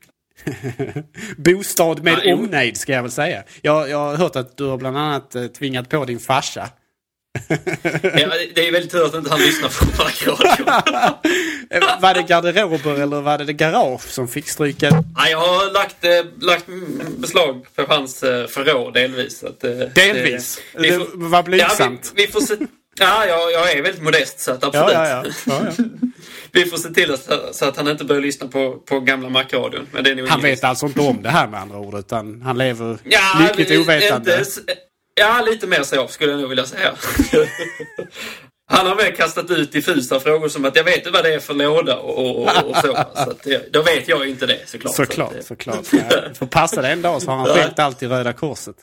Bostad med ja, omnejd ska jag väl säga. Jag, jag har hört att du har bland annat eh, tvingat på din farsa. ja, det är väldigt tur att inte han lyssnar på markradio. var det garderober eller var det, det garage som fick stryka? Ja, jag har lagt, eh, lagt beslag på hans eh, förråd delvis. Att, delvis? Det, det får, var blygsamt. Ja, vi, vi, får se, ja, jag, jag är väldigt modest så att absolut. Ja, ja, ja. vi får se till att, så att han inte börjar lyssna på, på gamla Macradion. han vet alltså inte om det här med andra ord utan han lever lyckligt ovetande. Inte, ja, lite mer så skulle jag nog vilja säga. Han har väl kastat ut diffusa frågor som att jag vet inte vad det är för låda och, och, och så. så att, då vet jag inte det såklart. Såklart, så såklart. Ja, får passa det en dag så har han skänkt allt i Röda Korset.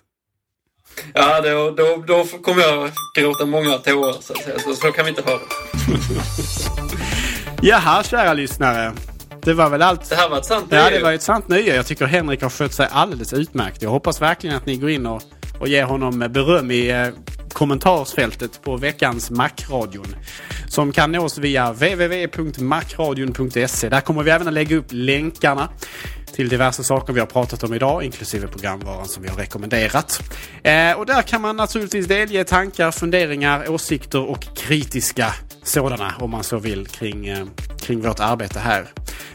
Ja, då, då, då kommer jag gråta många tårar så, så, så kan vi inte ha det. Jaha, kära lyssnare. Det var väl allt. Det här var ett sant nöje. Ja, det var ett sant nöje. Jag tycker Henrik har skött sig alldeles utmärkt. Jag hoppas verkligen att ni går in och, och ger honom beröm i eh, kommentarsfältet på veckans Macradion. Som kan nås via www.macradion.se. Där kommer vi även att lägga upp länkarna till diverse saker vi har pratat om idag, inklusive programvaran som vi har rekommenderat. Eh, och där kan man naturligtvis delge tankar, funderingar, åsikter och kritiska sådana om man så vill kring, eh, kring vårt arbete här.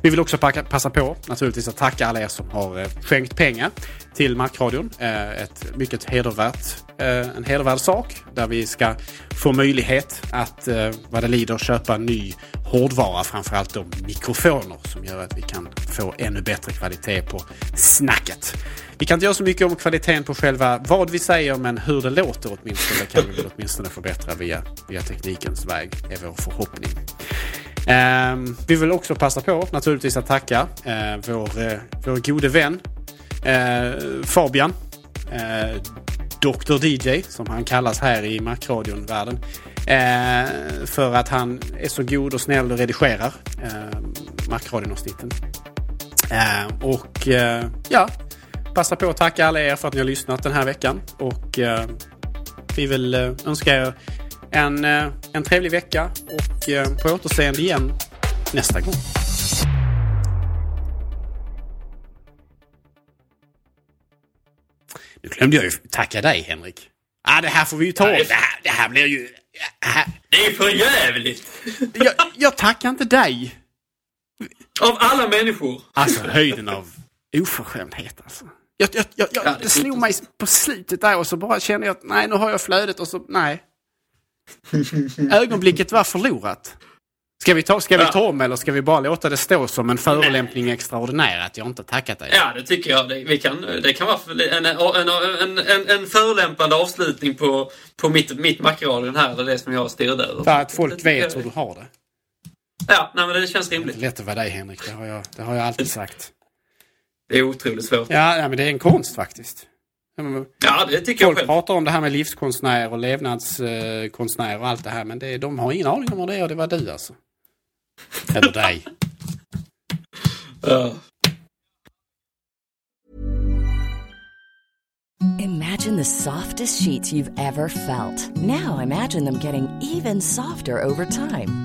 Vi vill också passa på naturligtvis att tacka alla er som har eh, skänkt pengar till Markradion. Eh, ett mycket hedervärt, eh, en hedervärd sak där vi ska få möjlighet att eh, vad det lider köpa ny hårdvara, framförallt då mikrofoner som gör att vi kan få ännu bättre kvalitet på snacket. Vi kan inte göra så mycket om kvaliteten på själva vad vi säger men hur det låter åtminstone kan vi väl åtminstone förbättra via, via teknikens väg är vår förhoppning. Um, vi vill också passa på naturligtvis att tacka uh, vår, uh, vår gode vän Eh, Fabian. Eh, Dr DJ som han kallas här i Macradion-världen. Eh, för att han är så god och snäll och redigerar eh, Macradion-avsnitten. och ja, passa på att tacka alla er för att ni har lyssnat den här veckan. Och eh, vi vill eh, önska er en, en trevlig vecka och på återseende igen nästa gång. Nu glömde jag ju tacka dig Henrik. Ah, det här får vi ju ta. Det här, det här blir ju... Här. Det är för jävligt. jag, jag tackar inte dig. Av alla människor. Alltså höjden av oförskämdhet alltså. Jag, jag, jag, ja, det, det slog mig på slutet där och så bara kände jag att nej, nu har jag flödet och så nej. Ögonblicket var förlorat. Ska vi, ta, ska vi ta om eller ska vi bara låta det stå som en förolämpning extraordinär att jag inte tackat dig? Ja, det tycker jag. Det, vi kan, det kan vara en, en, en, en förolämpande avslutning på, på mitt, mitt Macradion här, det som jag styrde över. För att folk vet hur du har det. Ja, nej, men det känns rimligt. Det är lätt att vara dig Henrik, det har jag, det har jag alltid sagt. Det är otroligt svårt. Ja, ja men det är en konst faktiskt. Ja, det tycker Folk jag själv. pratar om det här med livskonstnär och levnadskonstnär och allt det här. Men det, de har ingen aning om vad det är och det var du alltså. for the day. oh. Imagine the softest sheets you've ever felt. Now imagine them getting even softer over time.